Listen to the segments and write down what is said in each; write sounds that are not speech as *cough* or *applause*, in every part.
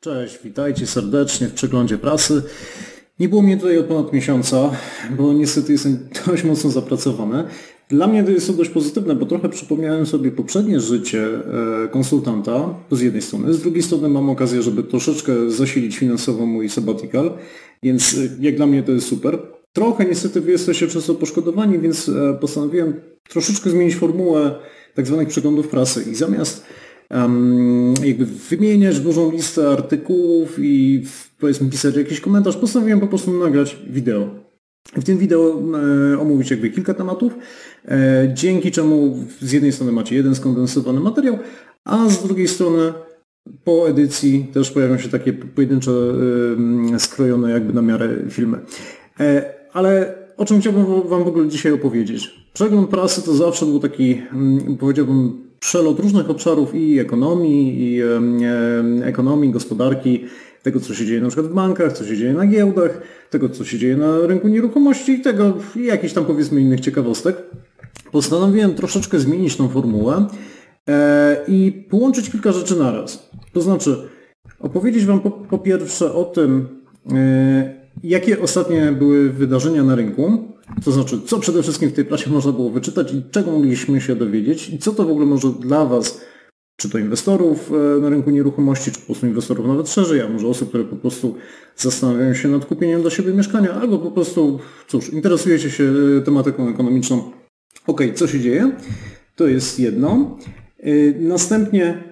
Cześć, witajcie serdecznie w przeglądzie prasy. Nie było mnie tutaj od ponad miesiąca, bo niestety jestem *laughs* dość mocno zapracowany. Dla mnie to jest dość pozytywne, bo trochę przypomniałem sobie poprzednie życie e, konsultanta, z jednej strony. Z drugiej strony mam okazję, żeby troszeczkę zasilić finansowo mój sabbatical, więc e, jak dla mnie to jest super. Trochę niestety wy jesteście przez to poszkodowani, więc e, postanowiłem troszeczkę zmienić formułę tak zwanych przeglądów prasy i zamiast jakby wymieniać dużą listę artykułów i powiedzmy pisać jakiś komentarz, postanowiłem po prostu nagrać wideo. W tym wideo e, omówić jakby kilka tematów, e, dzięki czemu z jednej strony macie jeden skondensowany materiał, a z drugiej strony po edycji też pojawią się takie pojedyncze skrojone jakby na miarę filmy. E, ale o czym chciałbym Wam w ogóle dzisiaj opowiedzieć? Przegląd prasy to zawsze był taki, powiedziałbym, przelot różnych obszarów i ekonomii, i ekonomii, gospodarki, tego co się dzieje na przykład w bankach, co się dzieje na giełdach, tego co się dzieje na rynku nieruchomości i tego i jakichś tam powiedzmy innych ciekawostek. Postanowiłem troszeczkę zmienić tą formułę e, i połączyć kilka rzeczy naraz. To znaczy opowiedzieć Wam po, po pierwsze o tym, e, jakie ostatnie były wydarzenia na rynku, to znaczy, co przede wszystkim w tej prasie można było wyczytać i czego mogliśmy się dowiedzieć i co to w ogóle może dla Was, czy to inwestorów e, na rynku nieruchomości, czy po prostu inwestorów nawet szerzej, a może osób, które po prostu zastanawiają się nad kupieniem dla siebie mieszkania, albo po prostu, cóż, interesujecie się e, tematyką ekonomiczną. Ok, co się dzieje? To jest jedno. E, następnie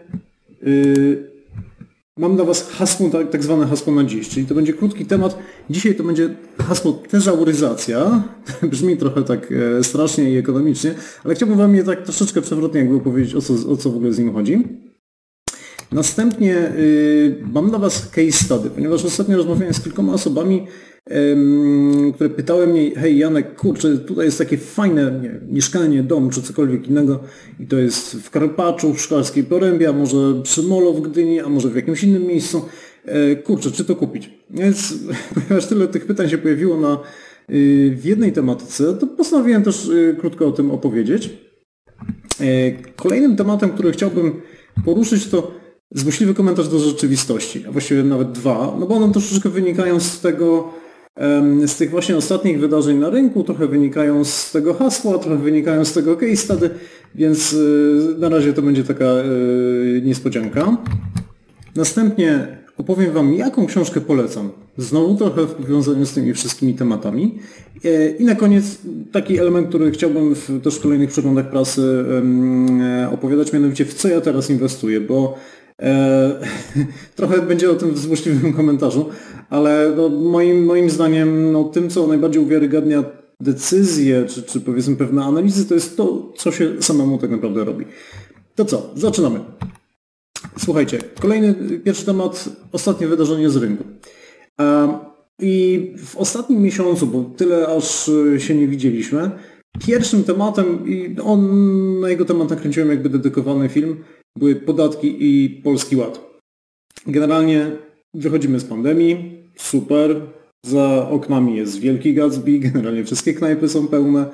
Mam dla Was hasło, tak, tak, zwane hasło na dziś, czyli to będzie krótki temat. Dzisiaj to będzie hasło tezauryzacja. *laughs* Brzmi trochę tak e, strasznie i ekonomicznie, ale chciałbym Wam je tak troszeczkę przewrotnie jakby powiedzieć, o co, o co w ogóle z nim chodzi. Następnie y, mam dla Was case study, ponieważ ostatnio rozmawiałem z kilkoma osobami, które pytały mnie, hej Janek, kurczę, tutaj jest takie fajne nie, mieszkanie, dom czy cokolwiek innego i to jest w Karpaczu, w Szklarskiej Porębie, a może przy Molo w Gdyni, a może w jakimś innym miejscu. E, kurczę, czy to kupić? Więc *laughs* ponieważ tyle tych pytań się pojawiło na, y, w jednej tematyce, to postanowiłem też y, krótko o tym opowiedzieć. E, kolejnym tematem, który chciałbym poruszyć to złośliwy komentarz do rzeczywistości, a właściwie nawet dwa, no bo one troszeczkę wynikają z tego, z tych właśnie ostatnich wydarzeń na rynku, trochę wynikają z tego hasła, trochę wynikają z tego case study, więc y, na razie to będzie taka y, niespodzianka. Następnie opowiem Wam, jaką książkę polecam. Znowu trochę w powiązaniu z tymi wszystkimi tematami. E, I na koniec taki element, który chciałbym w też kolejnych przeglądach prasy e, opowiadać, mianowicie w co ja teraz inwestuję, bo *laughs* trochę będzie o tym w złośliwym komentarzu, ale no, moim, moim zdaniem no, tym, co najbardziej uwiarygadnia decyzje, czy, czy powiedzmy pewne analizy, to jest to, co się samemu tak naprawdę robi. To co? Zaczynamy. Słuchajcie, kolejny, pierwszy temat, ostatnie wydarzenie z rynku. E, I w ostatnim miesiącu, bo tyle aż się nie widzieliśmy, pierwszym tematem, i on, na jego temat nakręciłem jakby dedykowany film, były podatki i Polski Ład. Generalnie wychodzimy z pandemii, super, za oknami jest wielki Gatsby, *laughs* generalnie wszystkie knajpy są pełne,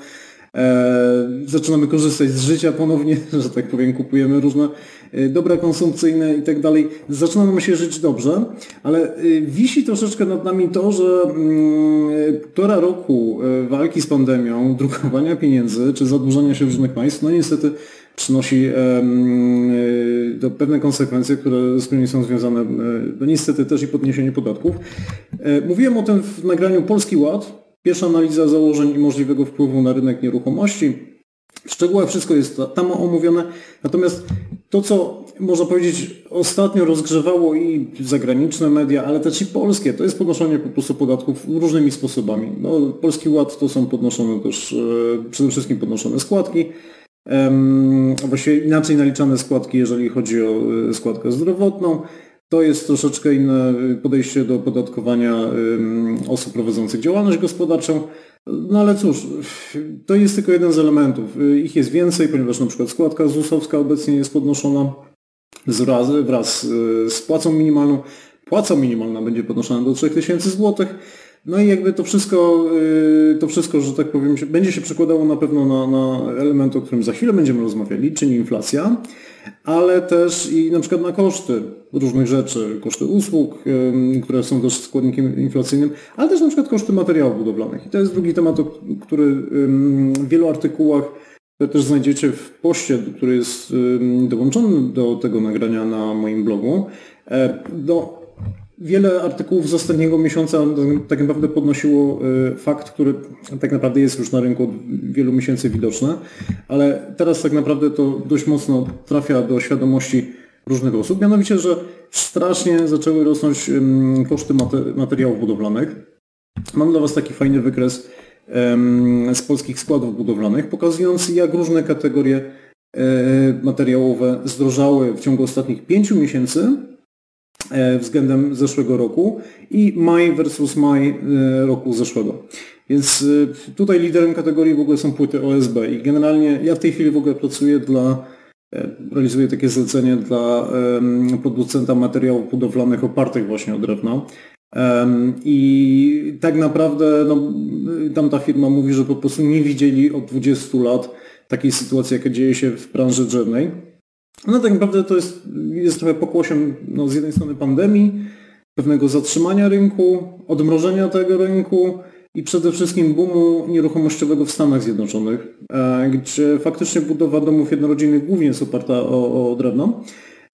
e, zaczynamy korzystać z życia ponownie, *laughs* że tak powiem, kupujemy różne e, dobra konsumpcyjne i tak dalej. Zaczynamy się żyć dobrze, ale e, wisi troszeczkę nad nami to, że mm, półtora roku walki z pandemią, drukowania pieniędzy czy zadłużania się różnych państw, no niestety przynosi do pewne konsekwencje, które z którymi są związane no niestety też i podniesienie podatków. E, mówiłem o tym w nagraniu Polski Ład. Pierwsza analiza założeń i możliwego wpływu na rynek nieruchomości. W szczegółach wszystko jest tam omówione. Natomiast to, co można powiedzieć ostatnio rozgrzewało i zagraniczne media, ale też i polskie, to jest podnoszenie po prostu podatków różnymi sposobami. No, Polski Ład to są podnoszone też, e, przede wszystkim podnoszone składki, właściwie inaczej naliczane składki, jeżeli chodzi o składkę zdrowotną. To jest troszeczkę inne podejście do opodatkowania osób prowadzących działalność gospodarczą. No ale cóż, to jest tylko jeden z elementów. Ich jest więcej, ponieważ na przykład składka ZUS-owska obecnie jest podnoszona wraz, wraz z płacą minimalną. Płaca minimalna będzie podnoszona do 3000 zł. No i jakby to wszystko, y, to wszystko, że tak powiem, będzie się przekładało na pewno na, na element, o którym za chwilę będziemy rozmawiali, czyli inflacja, ale też i na przykład na koszty różnych rzeczy, koszty usług, które są też składnikiem inflacyjnym, ale też na przykład koszty materiałów budowlanych. I to jest drugi temat, który w wielu artykułach też znajdziecie w poście, który jest dołączony do tego nagrania na moim blogu. No, wiele artykułów z ostatniego miesiąca tak naprawdę podnosiło e, fakt, który tak naprawdę jest już na rynku od wielu miesięcy widoczny, ale teraz tak naprawdę to dość mocno trafia do świadomości różnych osób, mianowicie, że strasznie zaczęły rosnąć koszty materiałów budowlanych. Mam dla Was taki fajny wykres z polskich składów budowlanych, pokazujący jak różne kategorie e, materiałowe zdrożały w ciągu ostatnich pięciu miesięcy względem zeszłego roku i maj versus maj e, roku zeszłego. Więc e, tutaj liderem kategorii w ogóle są płyty OSB i generalnie ja w tej chwili w ogóle pracuję dla, realizuję takie zlecenie dla producenta materiałów budowlanych opartych właśnie o drewno. I tak naprawdę no, tamta firma mówi, że po prostu nie widzieli od 20 lat takiej sytuacji, jaka dzieje się w branży drzewnej. No tak naprawdę to jest, jest trochę pokłosiem no, z jednej strony pandemii, pewnego zatrzymania rynku, odmrożenia tego rynku i przede wszystkim boomu nieruchomościowego w Stanach Zjednoczonych, e, gdzie faktycznie budowa domów jednorodzinnych głównie jest oparta o, o drewno.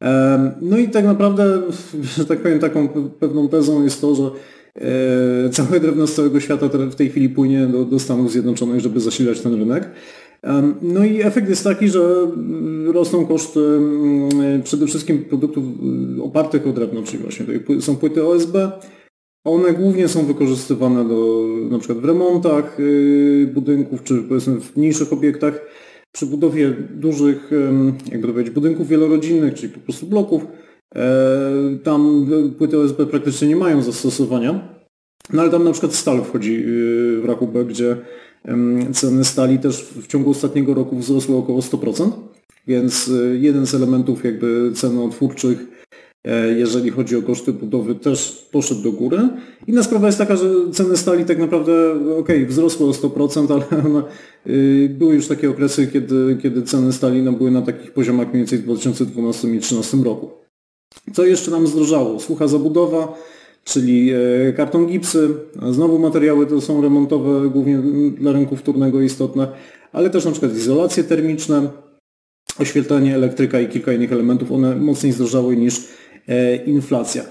E, no i tak naprawdę, *laughs* że tak powiem, taką pewną tezą jest to, że e, całe drewno z całego świata w tej chwili płynie do, do Stanów Zjednoczonych, żeby zasilać ten rynek. No i efekt jest taki, że mm, rosną koszty mm, przede wszystkim produktów y, opartych o drewno, czyli właśnie są płyty OSB. One głównie są wykorzystywane do, na przykład w remontach y, budynków, czy powiedzmy w mniejszych obiektach. Przy budowie dużych, jakby to powiedzieć, budynków wielorodzinnych, czyli po prostu bloków, e, tam płyty OSB praktycznie nie mają zastosowania. No ale tam na przykład stal wchodzi y, w rachubę, gdzie Ceny stali też w ciągu ostatniego roku wzrosły około 100%, więc y, jeden z elementów jakby cenotwórczych, e, jeżeli chodzi o koszty budowy, też poszedł do góry. Inna sprawa jest taka, że ceny stali tak naprawdę ok, wzrosły o 100%, *laughs* ale one, y, były już takie okresy, kiedy, kiedy ceny stali no, były na takich poziomach mniej więcej w 2012 i 2013 roku. Co jeszcze nam zdrożało? Słucha zabudowa, czyli e, karton gipsy. Znowu materiały to są remontowe, głównie dla rynku wtórnego istotne, ale też na przykład izolacje termiczne, oświetlenie, elektryka i kilka innych elementów. One mocniej zdrożały niż e, inflacja.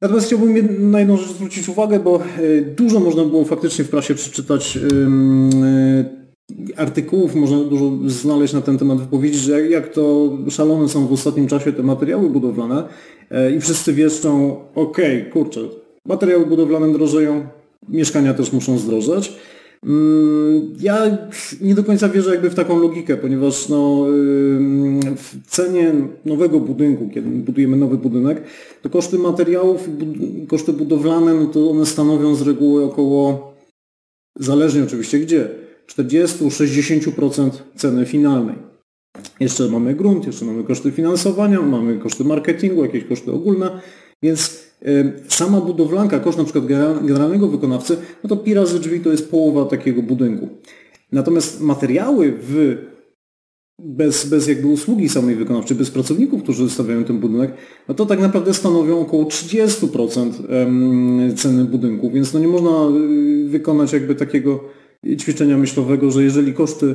Natomiast chciałbym na jedną rzecz zwrócić uwagę, bo e, dużo można było faktycznie w prasie przeczytać artykułów, można dużo znaleźć na ten temat wypowiedzi, że jak to szalone są w ostatnim czasie te materiały budowlane e, i wszyscy wieszczą, okej, okay, kurczę, materiały budowlane drożeją, mieszkania też muszą zdrożeć. Mm, ja nie do końca wierzę jakby w taką logikę, ponieważ no, w cenie nowego budynku, kiedy budujemy nowy budynek, to koszty materiałów, koszty budowlane, no to one stanowią z reguły około, zależnie oczywiście gdzie, 40-60% ceny finalnej. Jeszcze mamy grunt, jeszcze mamy koszty finansowania, mamy koszty marketingu, jakieś koszty ogólne, więc sama budowlanka, koszt na przykład generalnego wykonawcy, no to pi razy drzwi to jest połowa takiego budynku. Natomiast materiały w bez, bez jakby usługi samej wykonawczej, bez pracowników, którzy stawiają ten budynek, no to tak naprawdę stanowią około 30% ceny budynku, więc no nie można y, wykonać jakby takiego ćwiczenia myślowego, że jeżeli koszty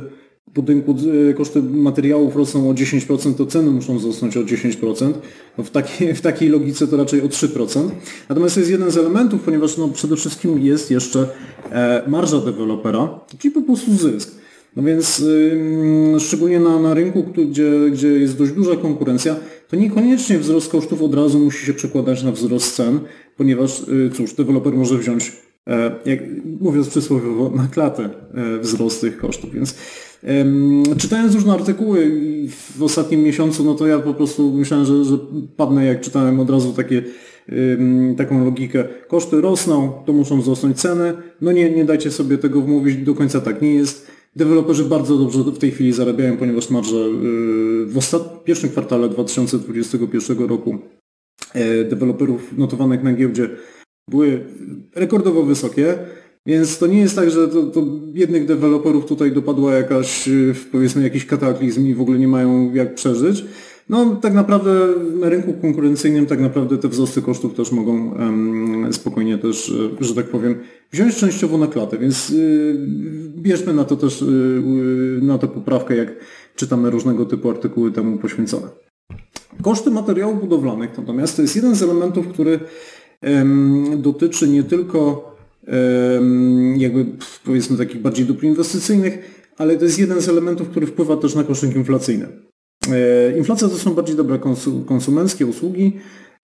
budynku, e, koszty materiałów rosną o 10%, to ceny muszą wzrosnąć o 10%. No w, takiej, w takiej logice to raczej o 3%. Natomiast jest jeden z elementów, ponieważ no przede wszystkim jest jeszcze e, marża dewelopera, czyli po prostu zysk. No więc yy, szczególnie na, na rynku, gdzie, gdzie jest dość duża konkurencja, to niekoniecznie wzrost kosztów od razu musi się przekładać na wzrost cen, ponieważ yy, cóż, deweloper może wziąć jak mówiąc przysłowiowo, na klatę e, wzrost tych kosztów. Więc Czytając różne artykuły w ostatnim miesiącu, no to ja po prostu myślałem, że, że padnę jak czytałem od razu takie taką logikę. Koszty rosną, to muszą wzrosnąć ceny. No nie, nie dajcie sobie tego wmówić, do końca tak nie jest. Deweloperzy bardzo dobrze w tej chwili zarabiają, ponieważ marże y, w ostat... pierwszym kwartale 2021 roku e, deweloperów notowanych na giełdzie były rekordowo wysokie. Więc to nie jest tak, że to, to jednych deweloperów tutaj dopadła jakaś, y, powiedzmy, jakiś kataklizm i w ogóle nie mają jak przeżyć. No tak naprawdę na rynku konkurencyjnym tak naprawdę te wzrosty kosztów też mogą um, spokojnie też, e, że tak powiem, wziąć częściowo na klatę, więc y, bierzmy na to też, y, y, na to poprawkę, jak czytamy różnego typu artykuły temu poświęcone. Koszty materiałów budowlanych natomiast to jest jeden z elementów, który dotyczy nie tylko jakby powiedzmy takich bardziej dóbr inwestycyjnych, ale to jest jeden z elementów, który wpływa też na koszyk inflacyjny. E, inflacja to są bardziej dobre konsumenckie usługi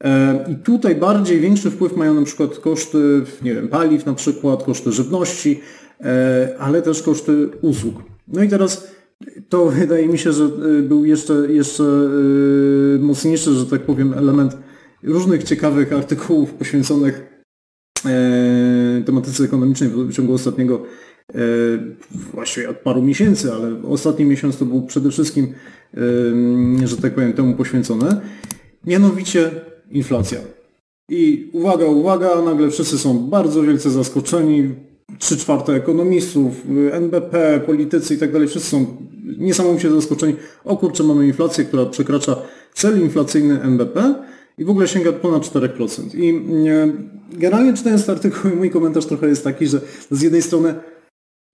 e, i tutaj bardziej większy wpływ mają na przykład koszty, nie wiem, paliw na przykład, koszty żywności, e, ale też koszty usług. No i teraz to wydaje mi się, że był jeszcze, jeszcze mocniejszy, że tak powiem, element różnych ciekawych artykułów poświęconych tematyce ekonomicznej w ciągu ostatniego właściwie od paru miesięcy, ale ostatni miesiąc to był przede wszystkim że tak powiem, temu poświęcone. Mianowicie inflacja. I uwaga, uwaga, nagle wszyscy są bardzo wielce zaskoczeni. Trzy czwarte ekonomistów, NBP, politycy i tak dalej, wszyscy są niesamowicie zaskoczeni. O kurczę, mamy inflację, która przekracza cel inflacyjny NBP i w ogóle sięga ponad 4%. I generalnie czytając artykuł, *laughs* mój komentarz trochę jest taki, że z jednej strony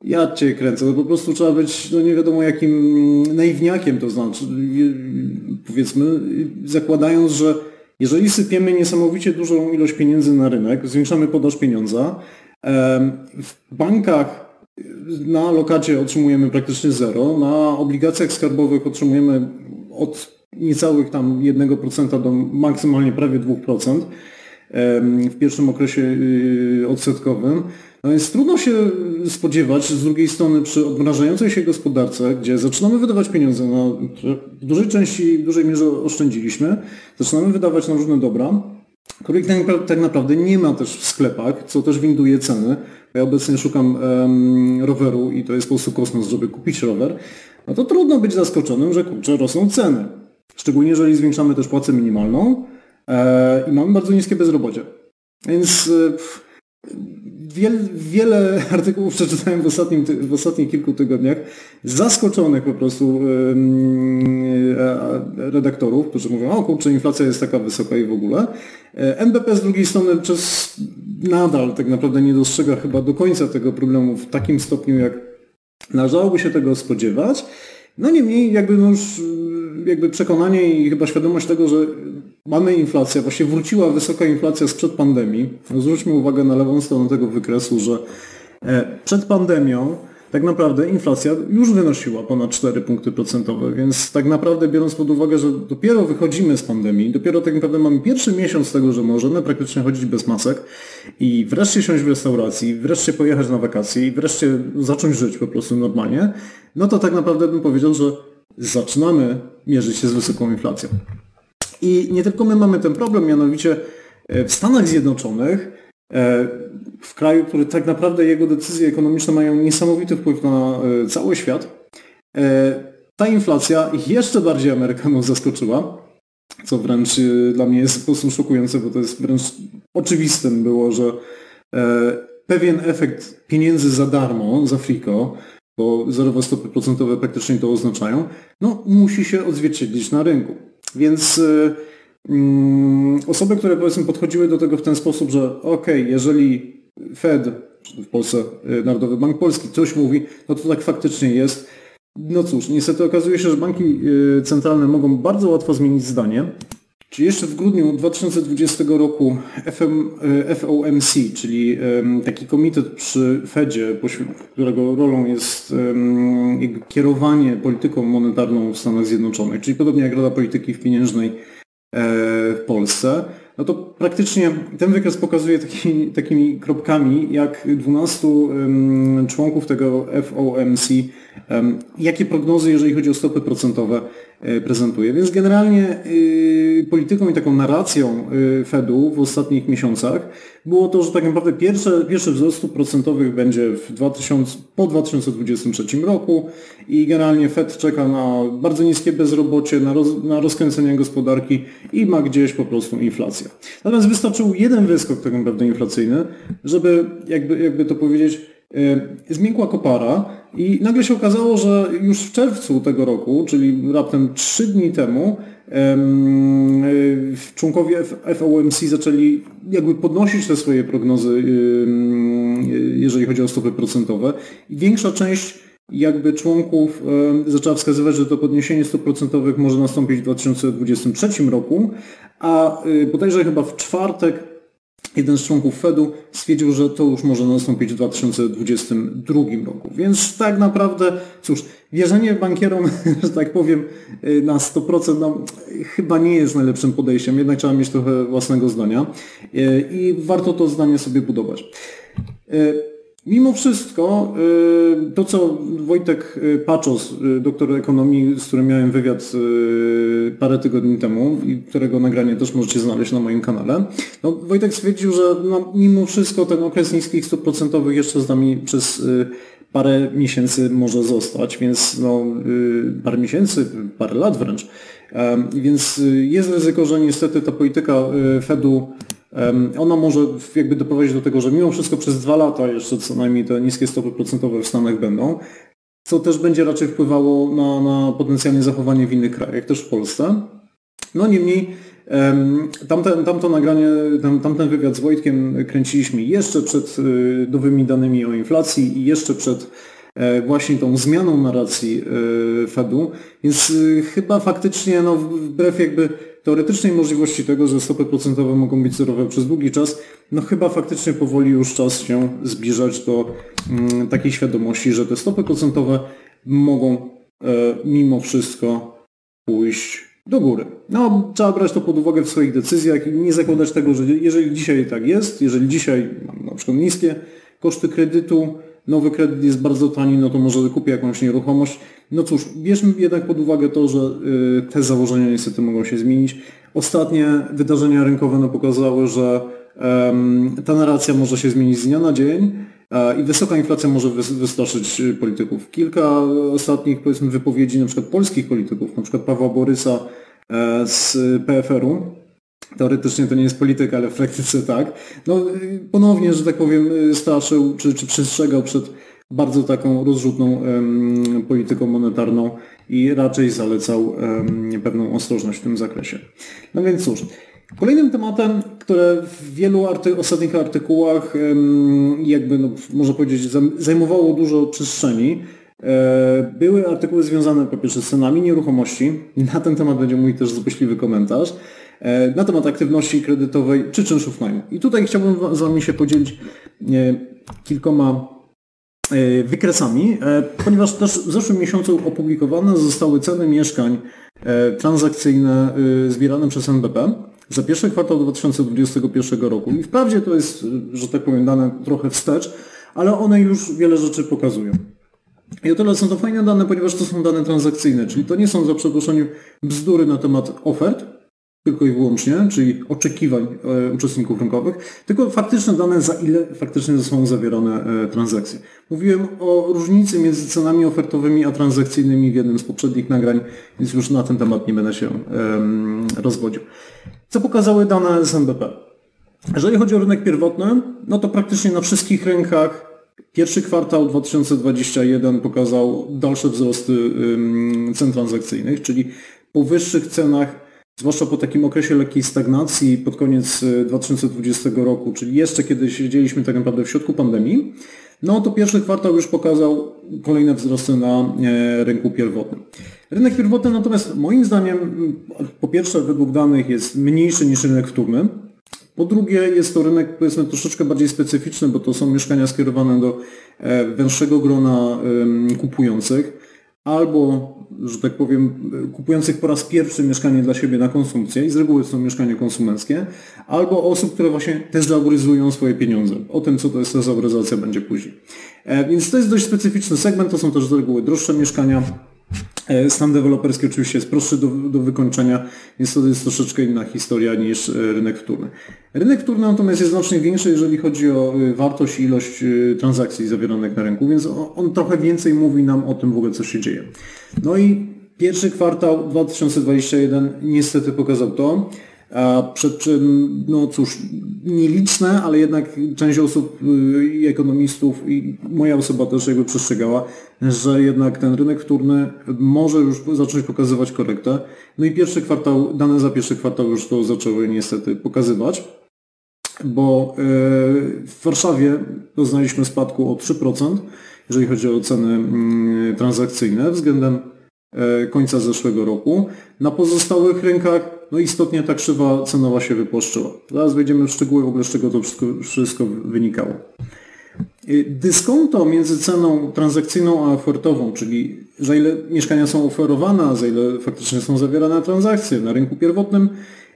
ja cię kręcę, no po prostu trzeba być no nie wiadomo jakim naiwniakiem, to znaczy powiedzmy, zakładając, że jeżeli sypiemy niesamowicie dużą ilość pieniędzy na rynek, zwiększamy podaż pieniądza, w bankach na lokacie otrzymujemy praktycznie zero, na obligacjach skarbowych otrzymujemy od niecałych tam 1% do maksymalnie prawie 2% w pierwszym okresie y, odsetkowym. No więc trudno się spodziewać z drugiej strony przy odmrażającej się gospodarce, gdzie zaczynamy wydawać pieniądze, na, w dużej części, w dużej mierze oszczędziliśmy, zaczynamy wydawać na różne dobra, których tak, tak naprawdę nie ma też w sklepach, co też winduje ceny. Ja obecnie szukam um, roweru i to jest po prostu kosmos, żeby kupić rower. No to trudno być zaskoczonym, że kurczę, rosną ceny. Szczególnie jeżeli zwiększamy też płacę minimalną e, i mamy bardzo niskie bezrobocie. Więc e, wiele, wiele *laughs* artykułów przeczytałem w, ostatnim, w ostatnich kilku tygodniach, zaskoczonych po prostu redaktorów, którzy mówią, o kurczę, inflacja jest taka wysoka i w ogóle. E, NBP z drugiej strony przez nadal tak naprawdę nie dostrzega chyba do końca tego problemu w takim stopniu, jak należałoby się tego spodziewać. No niemniej jakby no już jakby przekonanie i chyba świadomość tego, że mamy inflację, właśnie wróciła wysoka inflacja sprzed pandemii. Zwróćmy uwagę na lewą stronę tego wykresu, że e, przed pandemią tak naprawdę inflacja już wynosiła ponad 4 punkty procentowe, więc tak naprawdę biorąc pod uwagę, że dopiero wychodzimy z pandemii, dopiero tak naprawdę mamy pierwszy miesiąc tego, że możemy praktycznie chodzić bez masek i wreszcie siąść w restauracji, wreszcie pojechać na wakacje i wreszcie zacząć żyć po prostu normalnie, no to tak naprawdę bym powiedział, że zaczynamy mierzyć się z wysoką inflacją. I nie tylko my mamy ten problem, mianowicie e, w Stanach Zjednoczonych, w kraju, który tak naprawdę jego decyzje ekonomiczne mają niesamowity wpływ na e, cały świat, ta inflacja jeszcze bardziej Amerykanów zaskoczyła, co wręcz dla mnie jest po prostu szokujące, bo to jest wręcz oczywistym było, że pewien efekt pieniędzy za darmo, za friko, bo zerowe stopy procentowe praktycznie to oznaczają, no musi się odzwierciedlić na rynku. Więc osoby, które powiedzmy podchodziły do tego w ten sposób, że ok, jeżeli Fed, w Polsce y, Narodowy Bank Polski coś mówi, no to tak faktycznie jest. No cóż, niestety okazuje się, że banki y, centralne mogą bardzo łatwo zmienić zdanie czy jeszcze w grudniu 2020 roku FM, e, FOMC, czyli taki komitet przy Fedzie, którego rolą jest kierowanie polityką monetarną w Stanach Zjednoczonych, czyli podobnie jak Rada Polityki Pieniężnej w Polsce, no to praktycznie ten wykres pokazuje taki, takimi kropkami, jak 12 um, członków tego FOMC, jakie prognozy, jeżeli chodzi o stopy procentowe, e, prezentuje. Więc generalnie y, polityką i taką narracją y, Fedu w ostatnich miesiącach było to, że tak naprawdę pierwsze, pierwszy wzrost stóp procentowych będzie w 2000, po 2023 roku i generalnie Fed czeka na bardzo niskie bezrobocie, na, roz, na rozkręcenie gospodarki i ma gdzieś po prostu inflację. Natomiast wystarczył jeden wyskok tak naprawdę inflacyjny, żeby jakby, jakby to powiedzieć, e, zmiękła kopara i nagle się okazało, że już w czerwcu tego roku, czyli raptem 3 dni temu, e, członkowie FOMC zaczęli jakby podnosić te swoje prognozy, jeżeli chodzi o stopy procentowe. I większa część jakby członków zaczęła wskazywać, że to podniesienie stóp procentowych może nastąpić w 2023 roku, a y, bodajże chyba w czwartek jeden z członków Fedu stwierdził, że to już może nastąpić w 2022 roku. Więc tak naprawdę, cóż, wierzenie bankierom, *laughs* że tak powiem, y, na 100% no, chyba nie jest najlepszym podejściem, jednak trzeba mieć trochę własnego zdania y, i warto to zdanie sobie budować. Mimo wszystko y, to, co Wojtek y, Paczos, y, doktor ekonomii, z którym miałem wywiad parę tygodni temu i którego nagranie też możecie znaleźć na moim kanale, no, Wojtek stwierdził, że no, mimo wszystko ten okres niskich stóp procentowych jeszcze z nami przez parę miesięcy może zostać, więc no, parę miesięcy, parę lat wręcz. Więc jest ryzyko, że niestety ta polityka Fedu ona może jakby doprowadzić do tego, że mimo wszystko przez dwa lata jeszcze co najmniej te niskie stopy procentowe w Stanach będą, co też będzie raczej wpływało na, na potencjalne zachowanie w innych krajach, też w Polsce. No niemniej tamte, tamto nagranie, tam, tamten wywiad z Wojtkiem kręciliśmy jeszcze przed y, nowymi danymi o inflacji i jeszcze przed właśnie tą zmianą narracji e, Fedu, więc y, chyba faktycznie no, wbrew jakby teoretycznej możliwości tego, że stopy procentowe mogą być zerowe przez długi czas, no chyba faktycznie powoli już czas się zbliżać do mm, takiej świadomości, że te stopy procentowe mogą e, mimo wszystko pójść do góry. No, trzeba brać to pod uwagę w swoich decyzjach i nie zakładać tego, że jeżeli dzisiaj tak jest, jeżeli dzisiaj mam na przykład niskie koszty kredytu, nowy kredyt jest bardzo tani, no to może kupię jakąś nieruchomość. No cóż, bierzmy jednak pod uwagę to, że y, te założenia niestety mogą się zmienić. Ostatnie wydarzenia rynkowe no, pokazały, że ta narracja może się zmienić z dnia na dzień i wysoka inflacja może wystraszyć y, polityków. Kilka ostatnich powiedzmy wypowiedzi na przykład polskich polityków, na przykład Pawła Borysa e, z PFR-u, Teoretycznie to nie jest polityka, ale w praktyce tak. No ponownie, że tak powiem, straszył czy, czy przestrzegał przed bardzo taką rozrzutną um, polityką monetarną i raczej zalecał um, pewną ostrożność w tym zakresie. No więc cóż, Kolejnym tematem, które w wielu arty ostatnich artykułach jakby, no, można powiedzieć, zajmowało dużo przestrzeni, e, były artykuły związane po pierwsze z cenami nieruchomości. Na ten temat będzie mój też złośliwy komentarz. E, na temat aktywności kredytowej czy czynszów najmu. I tutaj chciałbym z Wami się podzielić e, kilkoma e, wykresami, ponieważ też w zeszłym miesiącu opublikowane zostały ceny mieszkań transakcyjne zbierane przez NBP za pierwszy kwartał 2021 roku. I wprawdzie to jest, że tak powiem, dane trochę wstecz, ale one już wiele rzeczy pokazują. I o tyle są to fajne dane, ponieważ to są dane transakcyjne, czyli to nie są za przeproszeniem bzdury na temat ofert, tylko i wyłącznie, czyli oczekiwań e, uczestników rynkowych, tylko faktyczne dane, za ile faktycznie są zawierane e, transakcje. Mówiłem o różnicy między cenami ofertowymi a transakcyjnymi w jednym z poprzednich nagrań, więc już na ten temat nie będę się rozwodził. Co pokazały dane z NBP? Jeżeli chodzi o rynek pierwotny, no to praktycznie na wszystkich rynkach pierwszy kwartał 2021 pokazał dalsze wzrosty cen transakcyjnych, czyli po wyższych cenach zwłaszcza po takim okresie lekkiej stagnacji pod koniec 2020 e, roku, czyli jeszcze kiedy siedzieliśmy tak naprawdę w środku pandemii, no to pierwszy kwartał już pokazał kolejne wzrosty na e, rynku pierwotnym. Rynek pierwotny natomiast moim zdaniem po pierwsze według danych jest mniejszy niż rynek wtórny, po drugie jest to rynek powiedzmy troszeczkę bardziej specyficzny, bo to są mieszkania skierowane do e, węższego grona kupujących. Albo, że tak powiem, kupujących po raz pierwszy mieszkanie dla siebie na konsumpcję i z reguły są mieszkania konsumenckie, albo osób, które właśnie tezauryzują swoje pieniądze. O tym, co to jest tezauryzacja, będzie później. E, więc to jest dość specyficzny segment, to są też z reguły droższe mieszkania, stan deweloperski oczywiście jest prostszy do, do wykończenia, więc to jest troszeczkę inna historia niż e, rynek wtórny. Rynek wtórny natomiast jest znacznie większy, jeżeli chodzi o e, wartość i ilość transakcji zawieranych na rynku, więc on trochę więcej mówi nam o tym w ogóle, co się dzieje. No i pierwszy kwartał 2021 niestety pokazał to, przed czym, no cóż, nieliczne, ale jednak część osób y, i ekonomistów i moja osoba też jakby przestrzegała, że jednak ten rynek wtórny może już zacząć pokazywać korektę. No i pierwszy kwartał, dane za pierwszy kwartał już to zaczęły niestety pokazywać, bo y, w Warszawie doznaliśmy spadku o 3%, jeżeli chodzi o ceny mm, transakcyjne względem y, końca zeszłego roku. Na pozostałych rynkach no istotnie ta krzywa cenowa się wypłaszczyła. Zaraz wejdziemy w szczegóły w ogóle z czego to wszystko, wszystko wynikało. Y, dyskonto między ceną transakcyjną a ofertową, czyli za ile mieszkania są oferowane, za ile faktycznie są zawierane transakcje na rynku pierwotnym,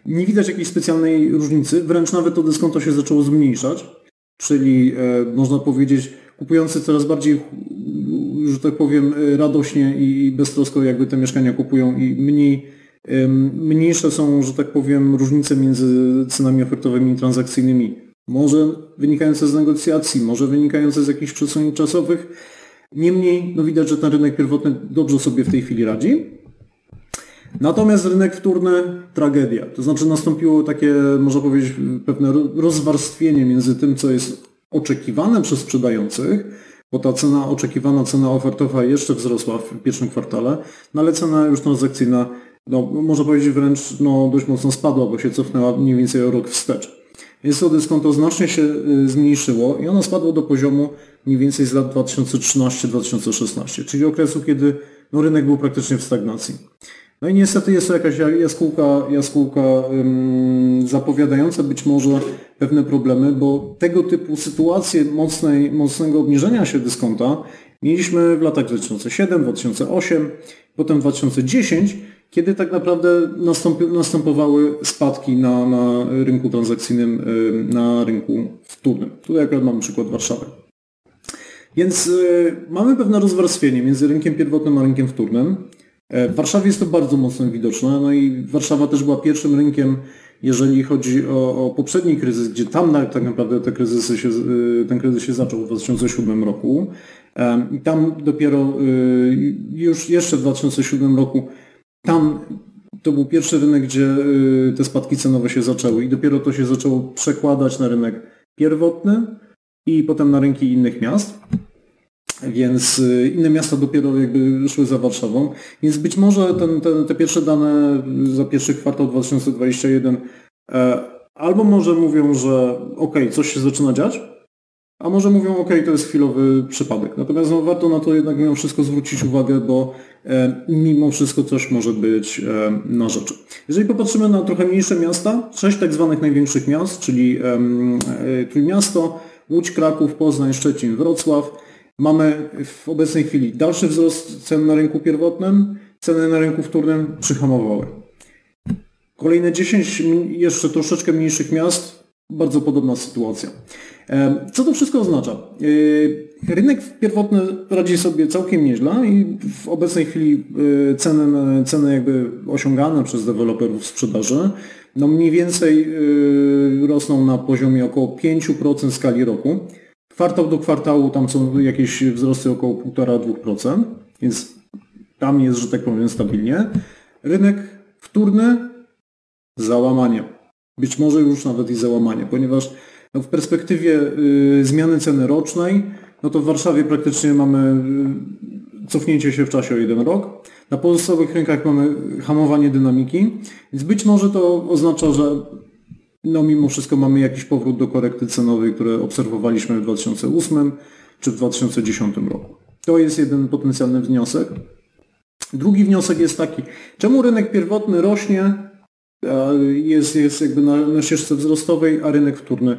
nie widać jakiejś specjalnej różnicy, wręcz nawet to dyskonto się zaczęło zmniejszać, czyli e, można powiedzieć kupujący coraz bardziej, że tak powiem, radośnie i beztrosko jakby te mieszkania kupują i mniej Mniejsze są, że tak powiem, różnice między cenami ofertowymi i transakcyjnymi. Może wynikające z negocjacji, może wynikające z jakichś przesunięć czasowych. Niemniej no widać, że ten rynek pierwotny dobrze sobie w tej chwili radzi. Natomiast rynek wtórny tragedia. To znaczy nastąpiło takie, można powiedzieć, pewne rozwarstwienie między tym, co jest oczekiwane przez sprzedających, bo ta cena, oczekiwana cena ofertowa jeszcze wzrosła w pierwszym kwartale, no ale cena już transakcyjna no, można powiedzieć wręcz no, dość mocno spadła, bo się cofnęła mniej więcej o rok wstecz. Więc to dyskonto znacznie się y, zmniejszyło i ono spadło do poziomu mniej więcej z lat 2013-2016, czyli okresu, kiedy no, rynek był praktycznie w stagnacji. No i niestety jest to jakaś jaskółka, jaskółka ym, zapowiadająca być może pewne problemy, bo tego typu sytuacje mocnej, mocnego obniżenia się dyskonta mieliśmy w latach 2007, 2008, potem 2010 kiedy tak naprawdę następowały spadki na, na rynku transakcyjnym, y, na rynku wtórnym. Tutaj akurat mamy przykład Warszawy. Więc y, mamy pewne rozwarstwienie między rynkiem pierwotnym a rynkiem wtórnym. E, w Warszawie jest to bardzo mocno widoczne, no i Warszawa też była pierwszym rynkiem, jeżeli chodzi o, o poprzedni kryzys, gdzie tam tak naprawdę te kryzysy się, y, ten kryzys się zaczął w 2007 roku. I tam dopiero już jeszcze w 2007 roku tam to był pierwszy rynek, gdzie y, te spadki cenowe się zaczęły i dopiero to się zaczęło przekładać na rynek pierwotny i potem na rynki innych miast. Więc y, inne miasta dopiero jakby szły za Warszawą. Więc być może ten, ten, te pierwsze dane za pierwszy kwartał 2021 e, albo może mówią, że ok, coś się zaczyna dziać, a może mówią, ok, to jest chwilowy przypadek. Natomiast no, warto na to jednak mimo wszystko zwrócić uwagę, bo e, mimo wszystko coś może być e, na rzeczy. Jeżeli popatrzymy na trochę mniejsze miasta, sześć tak zwanych największych miast, czyli e, Trójmiasto, Łódź, Kraków, Poznań, Szczecin, Wrocław, mamy w obecnej chwili dalszy wzrost cen na rynku pierwotnym, ceny na rynku wtórnym przyhamowały. Kolejne 10 jeszcze troszeczkę mniejszych miast, bardzo podobna sytuacja. Co to wszystko oznacza? E, rynek pierwotny radzi sobie całkiem nieźle i w obecnej chwili e, ceny, ceny jakby osiągane przez deweloperów sprzedaży no mniej więcej e, rosną na poziomie około 5% skali roku. Kwartał do kwartału tam są jakieś wzrosty około 1,5-2%, więc tam jest, że tak powiem, stabilnie. Rynek wtórny załamanie. Być może już nawet i załamanie, ponieważ no w perspektywie y, zmiany ceny rocznej, no to w Warszawie praktycznie mamy y, cofnięcie się w czasie o jeden rok. Na pozostałych rynkach mamy hamowanie dynamiki, więc być może to oznacza, że no mimo wszystko mamy jakiś powrót do korekty cenowej, które obserwowaliśmy w 2008 czy w 2010 roku. To jest jeden potencjalny wniosek. Drugi wniosek jest taki, czemu rynek pierwotny rośnie, jest, jest jakby na, na ścieżce wzrostowej, a rynek wtórny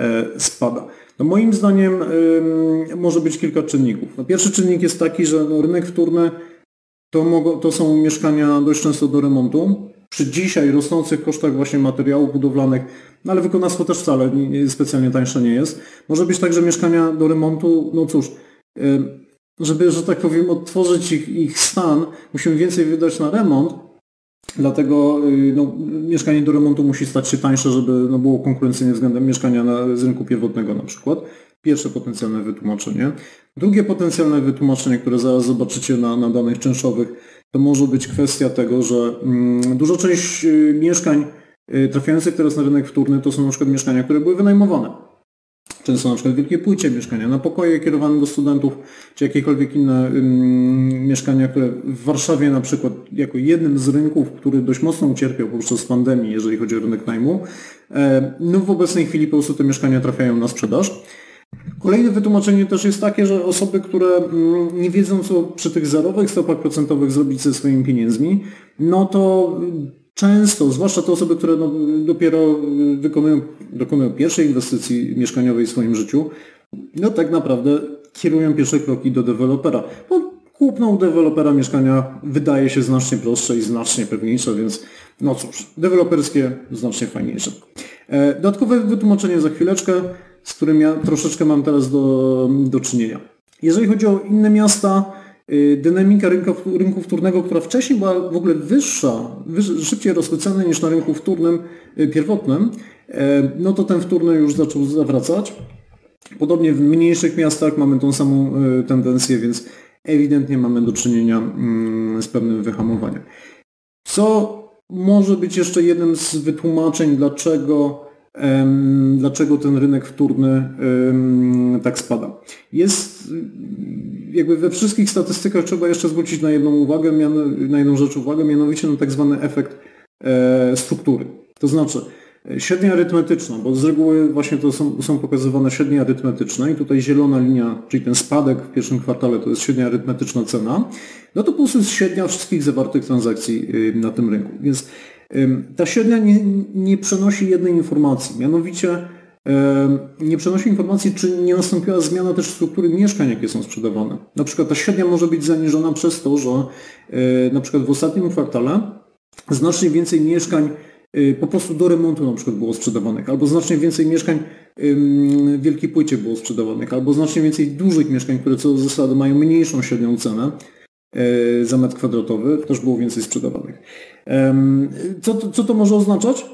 E, spada. No moim zdaniem może być kilka czynników. No pierwszy czynnik jest taki, że no rynek wtórny to, mogą, to są mieszkania dość często do remontu. Przy dzisiaj rosnących kosztach właśnie materiałów budowlanych, no ale wykonawstwo też wcale nie, specjalnie tańsze nie jest. Może być także mieszkania do remontu, no cóż, żeby, że tak powiem, odtworzyć ich, ich stan, musimy więcej wydać na remont, Dlatego y, no, mieszkanie do remontu musi stać się tańsze, żeby no, było konkurencyjne względem mieszkania na, z rynku pierwotnego na przykład. Pierwsze potencjalne wytłumaczenie. Drugie potencjalne wytłumaczenie, które zaraz zobaczycie na, na danych czynszowych, to może być kwestia tego, że mm, duża część y, mieszkań y, trafiających teraz na rynek wtórny to są na przykład mieszkania, które były wynajmowane. Często na przykład wielkie płycie mieszkania, na pokoje kierowane do studentów, czy jakiekolwiek inne ym, mieszkania, które w Warszawie na przykład jako jednym z rynków, który dość mocno ucierpiał podczas pandemii, jeżeli chodzi o rynek najmu, e, no w obecnej chwili po prostu te mieszkania trafiają na sprzedaż. Kolejne wytłumaczenie też jest takie, że osoby, które nie wiedzą, co przy tych zerowych stopach procentowych zrobić ze swoimi pieniędzmi, no to często, zwłaszcza te osoby, które no, dopiero wykonują, dokonują pierwszej inwestycji mieszkaniowej w swoim życiu, no tak naprawdę kierują pierwsze kroki do dewelopera. Bo kupno u dewelopera mieszkania wydaje się znacznie prostsze i znacznie pewniejsze, więc no cóż, deweloperskie znacznie fajniejsze. E, dodatkowe wytłumaczenie za chwileczkę, z którym ja troszeczkę mam teraz do, do czynienia. Jeżeli chodzi o inne miasta, Y, dynamika rynku, rynku wtórnego, która wcześniej była w ogóle wyższa, szybciej ceny niż na rynku wtórnym y, pierwotnym, e, no to ten wtórny już zaczął zawracać. Podobnie w mniejszych miastach mamy tą samą y, tendencję, więc ewidentnie mamy do czynienia mm, z pewnym wyhamowaniem. Co może być jeszcze jednym z wytłumaczeń, dlaczego dlaczego ten rynek wtórny tak spada. Jest jakby we wszystkich statystykach trzeba jeszcze zwrócić na jedną uwagę, na jedną rzecz uwagę, mianowicie na tak zwany efekt e, struktury. To znaczy e, średnia arytmetyczna, bo z reguły właśnie to są, są pokazywane średnie arytmetyczne i tutaj zielona linia, czyli ten spadek w pierwszym kwartale to jest średnia arytmetyczna cena, no to po prostu jest średnia wszystkich zawartych transakcji y, na tym rynku. Więc ta średnia nie, nie przenosi jednej informacji, mianowicie nie przenosi informacji, czy nie nastąpiła zmiana też struktury mieszkań, jakie są sprzedawane. Na przykład ta średnia może być zaniżona przez to, że e, na przykład w ostatnim kwartale znacznie więcej mieszkań e, po prostu do remontu na przykład było sprzedawanych, albo znacznie więcej mieszkań w wielkiej płycie było sprzedawanych, albo znacznie więcej dużych mieszkań, które co do zasady mają mniejszą średnią cenę za metr kwadratowy, też było więcej sprzedawanych. Co, co to może oznaczać?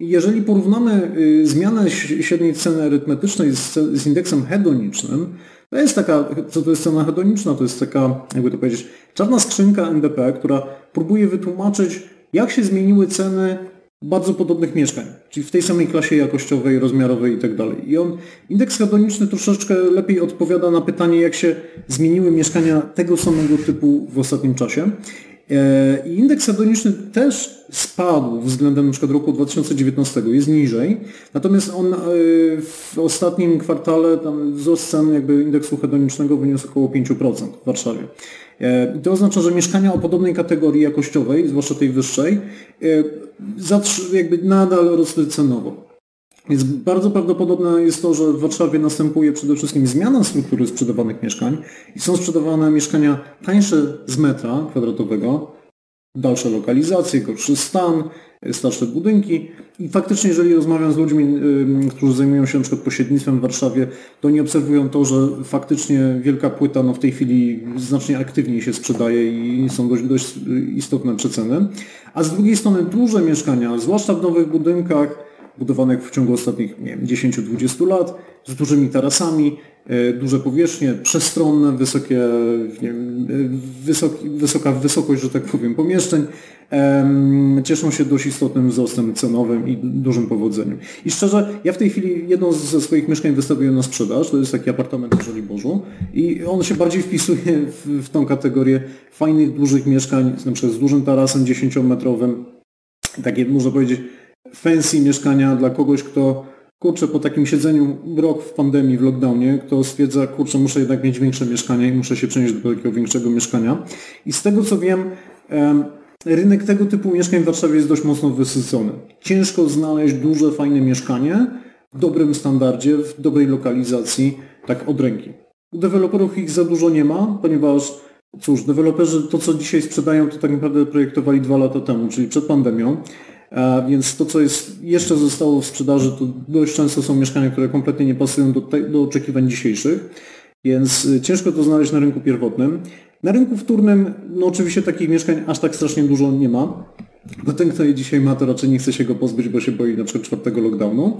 Jeżeli porównamy y, zmianę średniej ceny arytmetycznej z, z, indeksem hedonicznym, to jest taka, co to jest cena hedoniczna? To jest taka, jakby to powiedzieć, czarna skrzynka NDP, która próbuje wytłumaczyć, jak się zmieniły ceny bardzo podobnych mieszkań, czyli w tej samej klasie jakościowej, rozmiarowej i tak. I on, indeks hedoniczny troszeczkę lepiej odpowiada na pytanie, jak się zmieniły mieszkania tego samego typu w ostatnim czasie. E, indeks hedoniczny też spadł względem przykład roku 2019, jest niżej, natomiast on e, w ostatnim kwartale tam wzrost cen jakby indeksu hedonicznego wyniósł około 5% w Warszawie. E, to oznacza, że mieszkania o podobnej kategorii jakościowej, zwłaszcza tej wyższej, jakby nadal rosły cenowo. Więc bardzo prawdopodobne jest to, że w Warszawie następuje przede wszystkim zmiana struktury sprzedawanych mieszkań i są sprzedawane mieszkania tańsze z metra kwadratowego, dalsze lokalizacje, gorszy stan, starsze budynki i faktycznie jeżeli rozmawiam z ludźmi, którzy zajmują się np. posiednictwem w Warszawie, to oni obserwują to, że faktycznie wielka płyta no w tej chwili znacznie aktywniej się sprzedaje i są dość, dość istotne przeceny. A z drugiej strony duże mieszkania, zwłaszcza w nowych budynkach, budowanych w ciągu ostatnich 10-20 lat, z dużymi tarasami, e, duże powierzchnie, przestronne, wysokie, wiem, e, wysoki, wysoka wysokość, że tak powiem, pomieszczeń, cieszą się dość istotnym wzrostem cenowym i dużym powodzeniem. I szczerze, ja w tej chwili jedną ze swoich mieszkań wystawiłem na sprzedaż, to jest taki apartament w Żoliborzu i on się bardziej wpisuje w, w tą kategorię fajnych, dużych mieszkań, na przykład z dużym tarasem 10-metrowym, takie, można powiedzieć, fancy mieszkania dla kogoś, kto kurczę, po takim siedzeniu rok w pandemii, w lockdownie, kto stwierdza, kurczę, muszę jednak mieć większe mieszkanie i muszę się przenieść do takiego większego mieszkania. I z tego co wiem, rynek tego typu mieszkań w Warszawie jest dość mocno wysycony. Ciężko znaleźć duże, fajne mieszkanie w dobrym standardzie, w dobrej lokalizacji, tak od ręki. U deweloperów ich za dużo nie ma, ponieważ cóż, deweloperzy to, co dzisiaj sprzedają, to tak naprawdę projektowali dwa lata temu, czyli przed pandemią. A więc to, co jest jeszcze zostało w sprzedaży, to dość często są mieszkania, które kompletnie nie pasują do, te, do oczekiwań dzisiejszych, więc y, ciężko to znaleźć na rynku pierwotnym. Na rynku wtórnym, no oczywiście takich mieszkań aż tak strasznie dużo nie ma, bo ten, kto je dzisiaj ma, to raczej nie chce się go pozbyć, bo się boi na przykład czwartego lockdownu.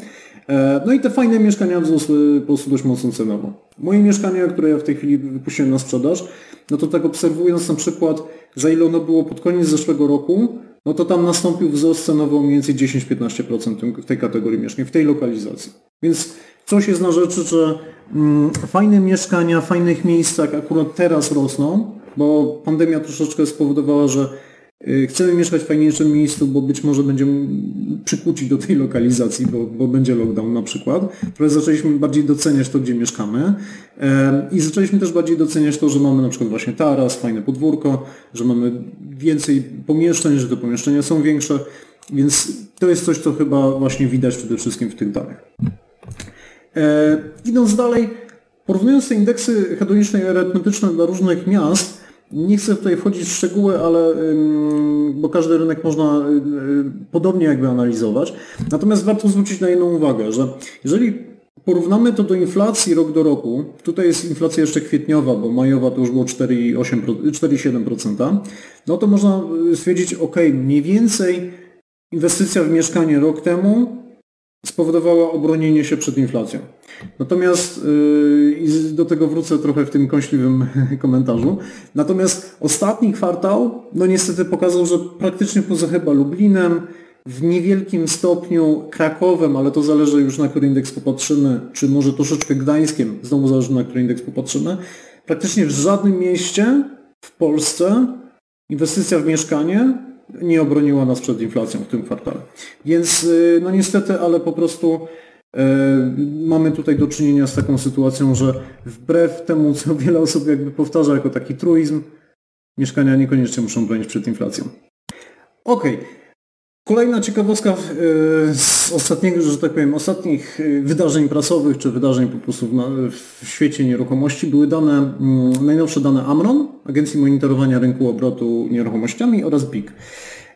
E, no i te fajne mieszkania wzrosły po prostu dość mocno cenowo. Moje mieszkania, które ja w tej chwili wypuściłem na sprzedaż, no to tak obserwując na przykład, za ile ono było pod koniec zeszłego roku, no to tam nastąpił wzrost cenowy o mniej więcej 10-15% w tej kategorii mieszkań, w tej lokalizacji. Więc coś jest na rzeczy, że mm, fajne mieszkania, w fajnych miejscach akurat teraz rosną, bo pandemia troszeczkę spowodowała, że chcemy mieszkać w fajniejszym miejscu, bo być może będziemy przykucić do tej lokalizacji, bo, bo będzie lockdown na przykład. Trochę zaczęliśmy bardziej doceniać to, gdzie mieszkamy i zaczęliśmy też bardziej doceniać to, że mamy na przykład właśnie taras, fajne podwórko, że mamy więcej pomieszczeń, że te pomieszczenia są większe, więc to jest coś, co chyba właśnie widać przede wszystkim w tych danych. E, idąc dalej, porównując te indeksy hedoniczne i arytmetyczne dla różnych miast, nie chcę tutaj wchodzić w szczegóły, ale bo każdy rynek można y, y, podobnie jakby analizować. Natomiast warto zwrócić na jedną uwagę, że jeżeli porównamy to do inflacji rok do roku, tutaj jest inflacja jeszcze kwietniowa, bo majowa to już było 4,7%, no to można y, stwierdzić, ok, mniej więcej inwestycja w mieszkanie rok temu spowodowała obronienie się przed inflacją. Natomiast yy, i do tego wrócę trochę w tym kąśliwym *laughs* komentarzu. Natomiast ostatni kwartał, no niestety pokazał, że praktycznie poza chyba Lublinem, w niewielkim stopniu Krakowem, ale to zależy już na który indeks popatrzymy, czy może troszeczkę Gdańskiem, znowu zależy na który indeks popatrzymy, praktycznie w żadnym mieście w Polsce inwestycja w mieszkanie nie obroniła nas przed inflacją w tym kwartale. Więc y, no niestety, ale po prostu y, mamy tutaj do czynienia z taką sytuacją, że wbrew temu, co *laughs* wiele osób jakby powtarza jako taki truizm, mieszkania niekoniecznie muszą bronić przed inflacją. Okej, okay. Kolejna ciekawostka e, z ostatniego, że tak powiem, ostatnich e, wydarzeń prasowych, czy wydarzeń po prostu w, świecie nieruchomości były dane, mm, najnowsze dane Amron, Agencji Monitorowania Rynku Obrotu Nieruchomościami oraz BIG.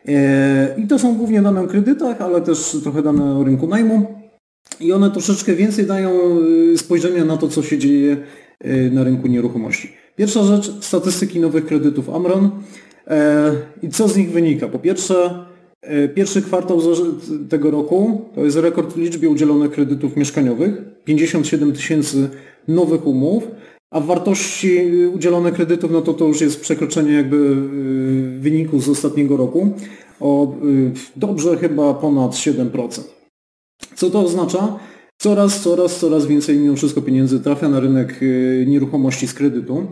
E, I to są głównie dane o kredytach, ale też trochę dane o rynku najmu. I one troszeczkę więcej dają spojrzenia na to, co się dzieje na rynku nieruchomości. Pierwsza rzecz, statystyki nowych kredytów Amron. I co z nich wynika? Po pierwsze, E, pierwszy kwartał tego roku to jest rekord w liczbie udzielonych kredytów mieszkaniowych, 57 tysięcy nowych umów, a w wartości udzielonych kredytów no to to już jest przekroczenie jakby e, wyniku z ostatniego roku o e, dobrze chyba ponad 7%. Co to oznacza? Coraz, coraz, coraz więcej mimo wszystko pieniędzy trafia na rynek nieruchomości z kredytu.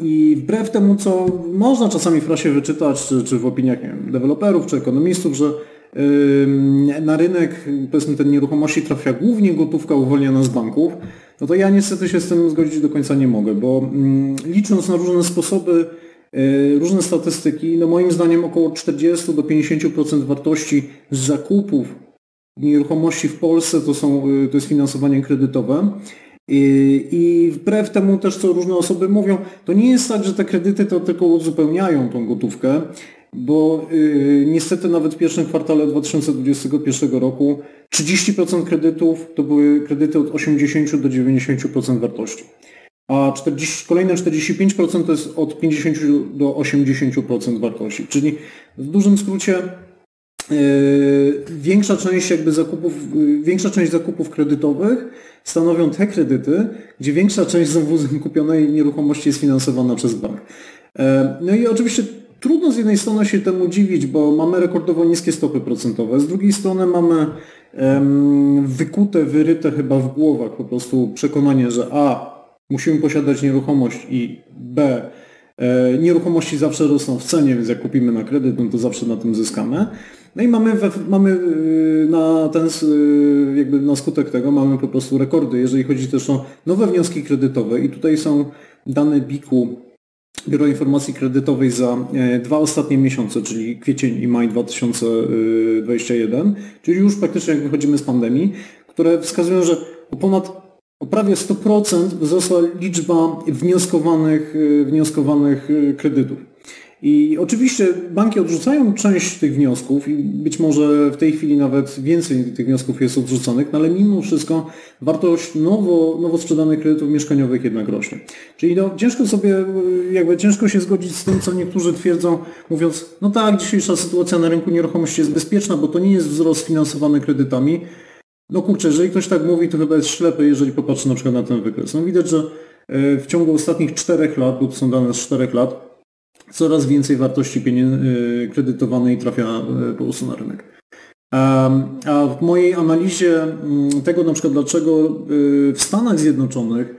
I wbrew temu, co można czasami w prasie wyczytać, czy, czy w opiniach wiem, deweloperów, czy ekonomistów, że na rynek, powiedzmy, ten nieruchomości trafia głównie gotówka uwolniona z banków, no to ja niestety się z tym zgodzić do końca nie mogę, bo mm, licząc na różne sposoby, e, różne statystyki, no moim zdaniem około 40 do 50% wartości zakupów nieruchomości w Polsce to, są, e, to jest finansowanie kredytowe. I, wbrew temu też, co różne osoby mówią, to nie jest tak, że te kredyty to tylko uzupełniają tą gotówkę, bo yy, niestety nawet w pierwszym kwartale 2021 roku 30% kredytów to były kredyty od 80 do 90% wartości. A 40, kolejne 45% to jest od 50 do 80% wartości. Czyli w dużym skrócie większa część jakby zakupów, yy, większa część zakupów kredytowych stanowią te kredyty, gdzie większa część znowu kupionej nieruchomości jest finansowana przez bank. E, no i oczywiście trudno z jednej strony się temu dziwić, bo mamy rekordowo niskie stopy procentowe, z drugiej strony mamy wykute, wyryte chyba w głowach po prostu przekonanie, że a, musimy posiadać nieruchomość i b, e, nieruchomości zawsze rosną w cenie, więc jak kupimy na kredyt, no to zawsze na tym zyskamy. No i mamy, mamy y, na ten, y, jakby na skutek tego mamy po prostu rekordy, jeżeli chodzi też o nowe wnioski kredytowe i tutaj są dane BIK-u, Biuro Informacji Kredytowej za e, dwa ostatnie miesiące, czyli kwiecień i maj 2021, czyli już praktycznie jak wychodzimy z pandemii, które wskazują, że o ponad o prawie 100% wzrosła liczba wnioskowanych, wnioskowanych kredytów. I oczywiście banki odrzucają część tych wniosków i być może w tej chwili nawet więcej tych wniosków jest odrzuconych, no ale mimo wszystko wartość nowo, nowo sprzedanych kredytów mieszkaniowych jednak rośnie. Czyli no, ciężko sobie, jakby ciężko się zgodzić z tym, co niektórzy twierdzą, mówiąc, no tak, dzisiejsza sytuacja na rynku nieruchomości jest bezpieczna, bo to nie jest wzrost finansowany kredytami. No kurczę, jeżeli ktoś tak mówi, to chyba jest ślepy, jeżeli popatrzy na przykład na ten wykres. No widać, że e, w ciągu ostatnich czterech lat, bo to są dane z czterech lat, coraz więcej wartości y, kredytowanej trafia y, po prostu na rynek. A w mojej analizie mm, tego na przykład dlaczego y, w Stanach Zjednoczonych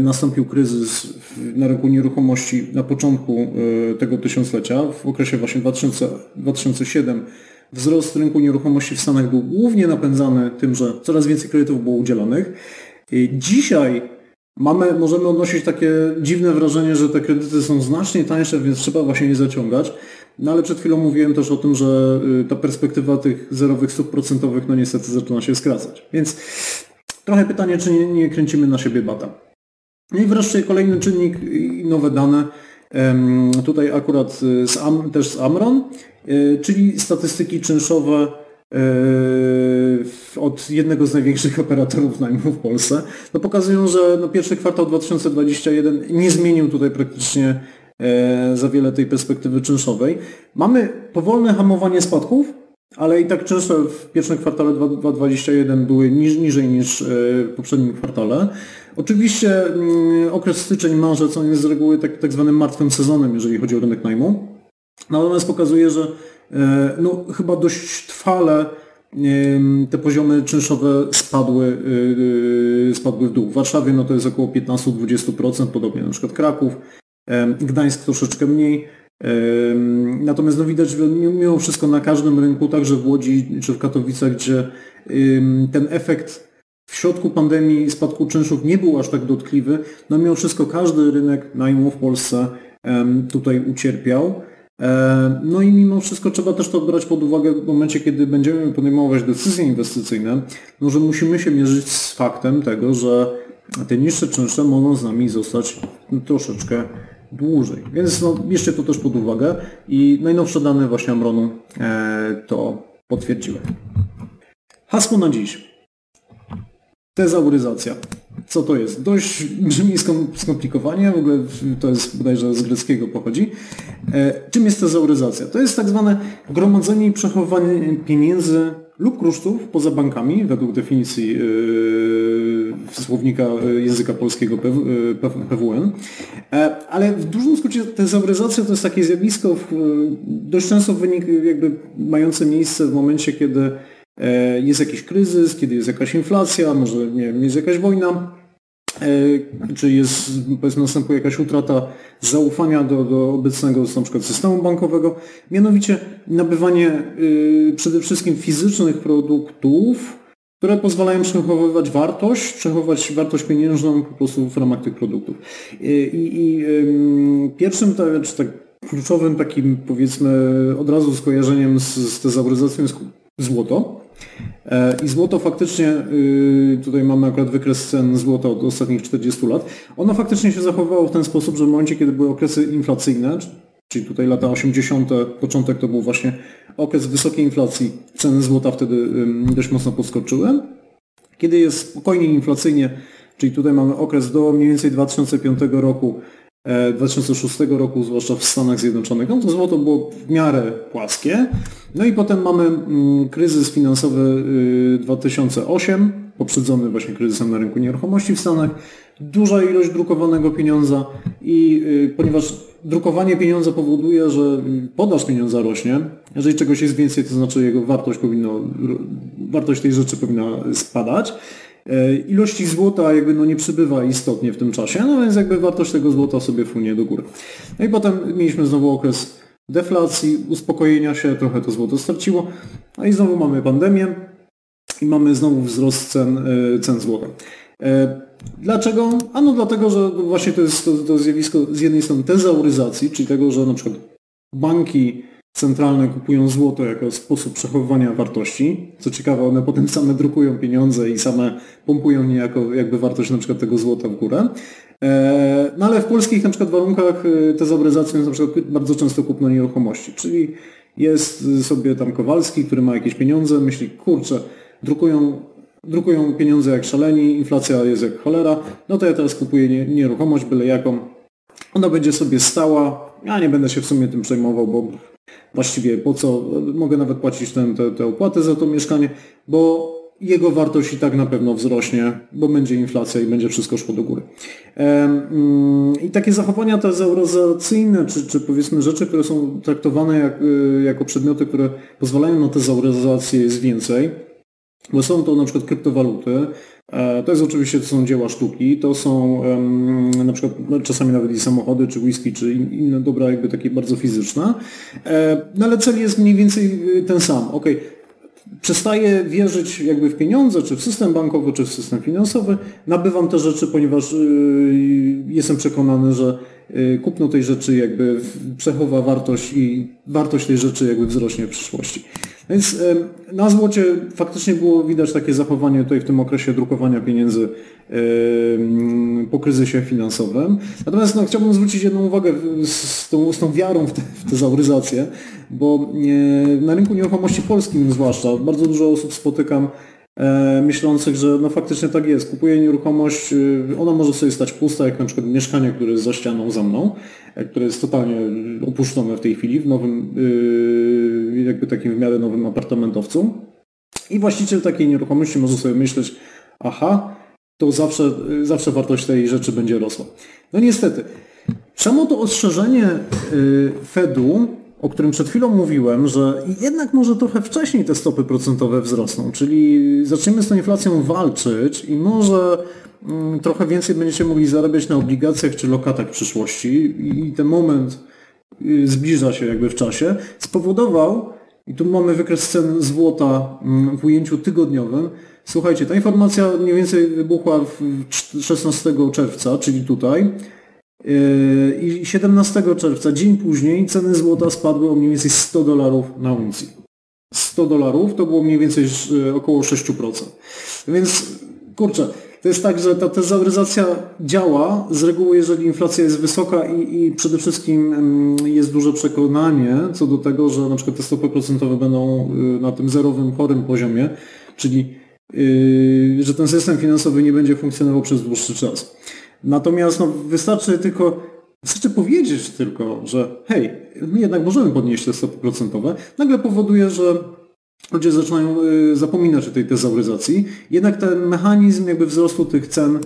nastąpił kryzys na rynku nieruchomości na początku tego tysiąclecia, w okresie właśnie 2000, 2007 wzrost rynku nieruchomości w Stanach był głównie napędzany tym, że coraz więcej kredytów było udzielonych. Dzisiaj Mamy, możemy odnosić takie dziwne wrażenie, że te kredyty są znacznie tańsze, więc trzeba właśnie je zaciągać. No ale przed chwilą mówiłem też o tym, że y, ta perspektywa tych zerowych stóp procentowych no niestety zaczyna się skracać. Więc trochę pytanie, czy nie, nie kręcimy na siebie bata. No i wreszcie kolejny czynnik i nowe dane. Tutaj akurat y, z Am, też z Amron, y, czyli statystyki czynszowe od jednego z największych operatorów najmu w Polsce, no pokazują, że no pierwszy kwartał 2021 nie zmienił tutaj praktycznie e, za wiele tej perspektywy czynszowej. Mamy powolne hamowanie spadków, ale i tak czynsze w pierwszym kwartale 2021 były niż, niżej niż e, w poprzednim kwartale. Oczywiście mm, okres styczeń-marzec on jest z reguły tak, tak zwanym martwym sezonem, jeżeli chodzi o rynek najmu. Natomiast pokazuje, że no, chyba dość trwale te poziomy czynszowe spadły, e, e, spadły w dół. W Warszawie no to jest około 15-20%, podobnie na przykład Kraków, Gdańsk troszeczkę mniej. Natomiast no widać, że mimo wszystko na każdym rynku, także w Łodzi czy w Katowicach, gdzie ten efekt w środku pandemii spadku czynszów nie był aż tak dotkliwy, no mimo wszystko każdy rynek najmu w Polsce tutaj ucierpiał. E, no i mimo wszystko trzeba też to brać pod uwagę w momencie, kiedy będziemy podejmować decyzje inwestycyjne, no że musimy się mierzyć z faktem tego, że te niższe czynsze mogą z nami zostać troszeczkę dłużej. Więc no, bierzcie to też pod uwagę i najnowsze dane właśnie Amronu e, to potwierdziły. Hasło na dziś. Tezauryzacja. Co to jest? Dość brzmi skomplikowanie, w ogóle to jest bodajże z greckiego pochodzi. E, czym jest tezauryzacja? To jest tak zwane gromadzenie i przechowywanie pieniędzy lub krusztów poza bankami, według definicji yy, słownika e, języka polskiego PWN. Ale w dużym skrócie tezauryzacja to jest takie zjawisko, dość często wynik jakby mające miejsce w momencie, kiedy jest jakiś kryzys, kiedy jest jakaś inflacja, może nie wiem, jest jakaś wojna, e, czy jest, powiedzmy, następuje jakaś utrata zaufania do, do obecnego na przykład systemu bankowego, mianowicie nabywanie y, przede wszystkim fizycznych produktów, które pozwalają przechowywać wartość, przechowywać wartość pieniężną po prostu w ramach tych produktów. I, i pierwszym, czy tak kluczowym takim powiedzmy od razu skojarzeniem z, z tezauryzacją jest złoto. E, I złoto faktycznie, y, tutaj mamy akurat wykres cen złota od ostatnich 40 lat, ono faktycznie się zachowywało w ten sposób, że w momencie, kiedy były okresy inflacyjne, czyli tutaj lata 80., początek to był właśnie okres wysokiej inflacji, ceny złota wtedy dość mocno podskoczyły. Kiedy jest spokojnie inflacyjnie, czyli tutaj mamy okres do mniej więcej 2005 roku, 2006 e, roku, zwłaszcza w Stanach Zjednoczonych, no to złoto było w miarę płaskie. No i potem mamy mm, kryzys finansowy 2008, y, poprzedzony właśnie kryzysem na rynku nieruchomości w Stanach. Duża ilość drukowanego pieniądza i y, ponieważ drukowanie pieniądza powoduje, że podaż pieniądza rośnie, jeżeli czegoś jest więcej, to znaczy jego wartość powinno, wartość tej rzeczy powinna spadać. E, ilości złota jakby no nie przybywa istotnie w tym czasie, no więc jakby wartość tego złota sobie funie do góry. No i potem mieliśmy znowu okres deflacji, uspokojenia się, trochę to złoto straciło, a i znowu mamy pandemię i mamy znowu wzrost cen, e, cen złota. E, dlaczego? Ano dlatego, że właśnie to jest to, to zjawisko z jednej strony tezauryzacji, czyli tego, że na przykład banki centralne kupują złoto jako sposób przechowywania wartości. Co ciekawe, one potem same drukują pieniądze i same pompują niejako jakby wartość na przykład tego złota w górę. E, no ale w polskich na przykład warunkach e, te zabryzacje jest na przykład bardzo często kupno nieruchomości, czyli jest sobie tam Kowalski, który ma jakieś pieniądze, myśli, kurczę, drukują, drukują pieniądze jak szaleni, inflacja jest jak cholera, no to ja teraz kupuję nieruchomość, byle jaką, ona będzie sobie stała, ja nie będę się w sumie tym przejmował, bo właściwie po co, mogę nawet płacić ten, te, te opłaty za to mieszkanie, bo jego wartość i tak na pewno wzrośnie, bo będzie inflacja i będzie wszystko szło do góry. Mm, I takie zachowania te zauryzacyjne, czy, czy powiedzmy rzeczy, które są traktowane jak, y, jako przedmioty, które pozwalają na te zauryzacje jest więcej, bo są to na przykład kryptowaluty, to jest oczywiście, to są dzieła sztuki, to są na przykład no, czasami nawet i samochody, czy whisky, czy inne dobra jakby takie bardzo fizyczne, e, no ale cel jest mniej więcej y, ten sam. Ok, przestaję wierzyć jakby w pieniądze, czy w system bankowy, czy w system finansowy. Nabywam te rzeczy, ponieważ y, jestem przekonany, że kupno tej rzeczy jakby przechowa wartość i wartość tej rzeczy jakby wzrośnie w przyszłości. Więc na złocie faktycznie było widać takie zachowanie tutaj w tym okresie drukowania pieniędzy po kryzysie finansowym. Natomiast no, chciałbym zwrócić jedną uwagę z tą, z tą wiarą w, te, w tę zauryzację, bo na rynku nieruchomości polskim zwłaszcza bardzo dużo osób spotykam e, myślących, że no faktycznie tak jest. Kupuję nieruchomość, y, ona może sobie stać pusta, jak na przykład mieszkanie, które jest za ścianą za mną, e, które jest totalnie opuszczone w tej chwili, w nowym, y, jakby takim w miarę nowym apartamentowcu. I właściciel takiej nieruchomości może sobie myśleć, aha, to zawsze, zawsze wartość tej rzeczy będzie rosła. No niestety. Samo to ostrzeżenie y, Fedu, o którym przed chwilą mówiłem, że jednak może trochę wcześniej te stopy procentowe wzrosną, czyli zaczniemy z tą inflacją walczyć i może mm, trochę więcej będziecie mogli zarabiać na obligacjach czy lokatach w przyszłości i ten moment y, zbliża się jakby w czasie, spowodował, i tu mamy wykres cen złota mm, w ujęciu tygodniowym, Słuchajcie, ta informacja mniej więcej wybuchła 16 czerwca, czyli tutaj. Yy, I 17 czerwca, dzień później, ceny złota spadły o mniej więcej 100 dolarów na uncji. 100 dolarów to było mniej więcej yy, około 6%. Więc kurczę, to jest tak, że ta tezauryzacja działa. Z reguły, jeżeli inflacja jest wysoka i, i, przede wszystkim jest duże przekonanie co do tego, że na przykład te stopy procentowe będą yy, na tym zerowym, chorym poziomie, czyli Yy, że ten system finansowy nie będzie funkcjonował przez dłuższy czas. Natomiast no, wystarczy tylko, wystarczy powiedzieć tylko, że hej, my jednak możemy podnieść te stopy procentowe, nagle powoduje, że ludzie zaczynają yy, zapominać o tej tezauryzacji, jednak ten mechanizm jakby wzrostu tych cen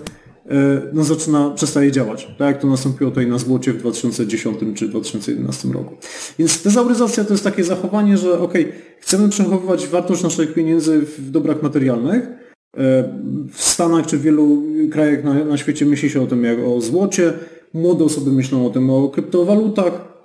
E, no zaczyna, przestaje działać. Tak jak to nastąpiło tutaj na złocie w 2010 czy 2011 roku. Więc tezauryzacja to jest takie zachowanie, że ok, chcemy przechowywać wartość naszych pieniędzy w dobrach materialnych. E, w Stanach czy w wielu krajach na, na świecie myśli się o tym jak o złocie, młode osoby myślą o tym o kryptowalutach,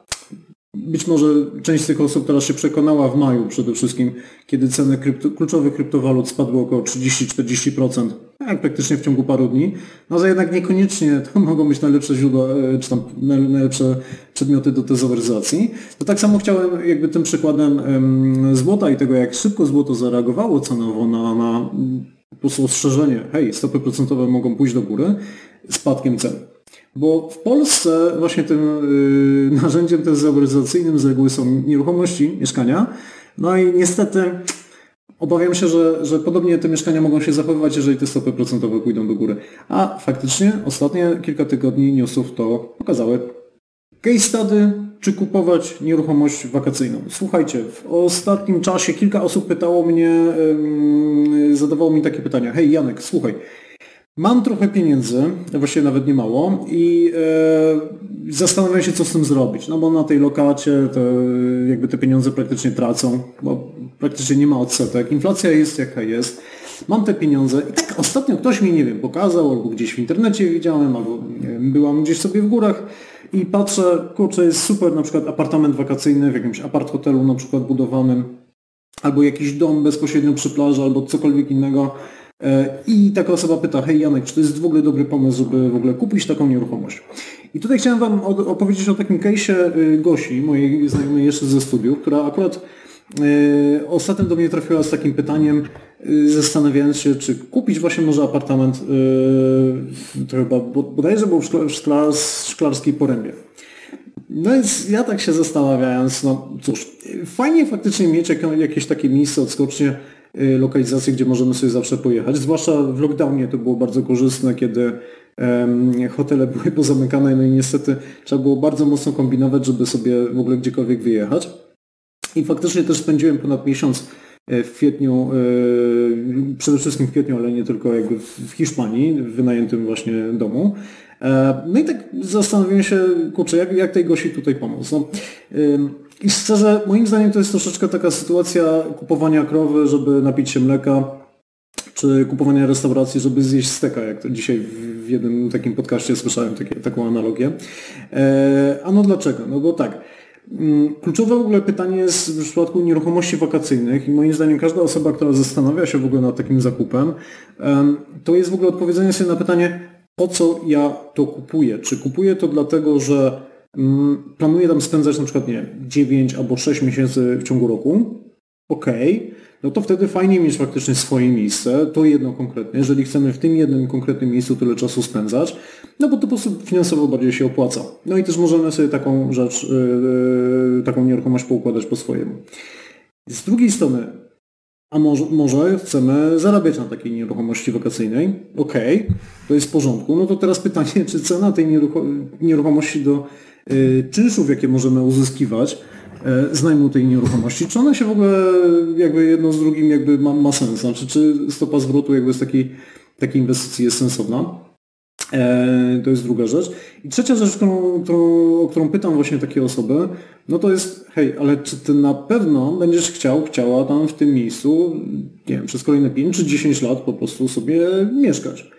być może część z tych osób teraz się przekonała w maju przede wszystkim, kiedy ceny krypto, kluczowych kryptowalut spadły około 30-40%, tak praktycznie w ciągu paru dni, no ale jednak niekoniecznie *laughs* to mogą być najlepsze źródła, e, czy tam najlepsze przedmioty do tezoryzacji. To tak samo chciałem jakby tym przykładem złota i tego, jak szybko złoto zareagowało cenowo na, na po prostu ostrzeżenie, hej, stopy procentowe mogą pójść do góry, spadkiem cen. Bo w Polsce właśnie tym yy, narzędziem tezoryzacyjnym z reguły są nieruchomości, mieszkania. No i niestety obawiam się, że, że podobnie te mieszkania mogą się zachowywać, jeżeli te stopy procentowe pójdą do góry. A faktycznie ostatnie kilka tygodni newsów to pokazały. Case study, czy kupować nieruchomość wakacyjną. Słuchajcie, w ostatnim czasie kilka osób pytało mnie, zadawało mi takie pytania. Hej Janek, słuchaj, Mam trochę pieniędzy, właściwie nawet nie mało i e, zastanawiam się, co z tym zrobić. No bo na tej lokacie to jakby te pieniądze praktycznie tracą, bo praktycznie nie ma odsetek. Inflacja jest jaka jest. Mam te pieniądze i tak ostatnio ktoś mi, nie wiem, pokazał, albo gdzieś w internecie widziałem, albo wiem, byłam gdzieś sobie w górach i patrzę, kurczę, jest super na przykład apartament wakacyjny w jakimś apart hotelu na przykład budowanym, albo jakiś dom bezpośrednio przy plaży, albo cokolwiek innego E, I taka osoba pyta, hej Janek, czy to jest w ogóle dobry pomysł, żeby w ogóle kupić taką nieruchomość? I tutaj chciałem Wam opowiedzieć o takim case'ie Gosi, mojej znajomej jeszcze ze studiów, która akurat ostatnio do mnie trafiła z takim pytaniem, zastanawiając się, czy kupić właśnie może apartament, to chyba bodajże był w Szklarskiej Porębie. No więc ja tak się zastanawiając, no cóż, fajnie faktycznie mieć jakieś takie miejsce, odskocznie, y, lokalizacje, gdzie możemy sobie zawsze pojechać. Zwłaszcza w lockdownie to było bardzo korzystne, kiedy hotele były *laughs* pozamykane, no i niestety trzeba było bardzo mocno kombinować, żeby sobie w ogóle gdziekolwiek wyjechać. I faktycznie też spędziłem ponad miesiąc w kwietniu, e, przede wszystkim w kwietniu, ale nie tylko jakby w Hiszpanii, w wynajętym właśnie domu. E, no i tak zastanowiłem się, kurczę, jak, jak tej Gosi tutaj pomóc. No, I szczerze, moim zdaniem to jest troszeczkę taka sytuacja kupowania krowy, żeby napić się mleka, czy kupowania restauracji, żeby zjeść steka, jak to dzisiaj w jednym takim podcaście słyszałem takie, taką analogię. E, a no dlaczego? No bo tak, Kluczowe w ogóle pytanie jest w przypadku nieruchomości wakacyjnych i moim zdaniem każda osoba, która zastanawia się w ogóle nad takim zakupem, to jest w ogóle odpowiedzenie sobie na pytanie, po co ja to kupuję. Czy kupuję to dlatego, że mm, planuję tam spędzać na przykład nie 9 albo 6 miesięcy w ciągu roku? Okej, okay. No to wtedy fajnie mieć faktycznie swoje miejsce, to jedno konkretnie, jeżeli chcemy w tym jednym konkretnym miejscu tyle czasu spędzać, no bo to po prostu finansowo bardziej się opłaca. No i też możemy sobie taką rzecz, yy, taką nieruchomość poukładać po swojemu. Z drugiej strony, a może, może chcemy zarabiać na takiej nieruchomości wakacyjnej. Okej, okay, to jest w porządku. No to teraz pytanie, czy cena tej nieruchomości do y, czynszów, jakie możemy uzyskiwać z najmu tej nieruchomości, czy ona się w ogóle jakby jedno z drugim jakby ma, ma sens? Znaczy, czy stopa zwrotu jakby z takiej, takiej inwestycji jest sensowna? E, to jest druga rzecz. I trzecia rzecz, którą, którą, o którą pytam właśnie takie osoby, no to jest, hej, ale czy ty na pewno będziesz chciał, chciała tam w tym miejscu, nie wiem, przez kolejne 5 czy 10 lat po prostu sobie mieszkać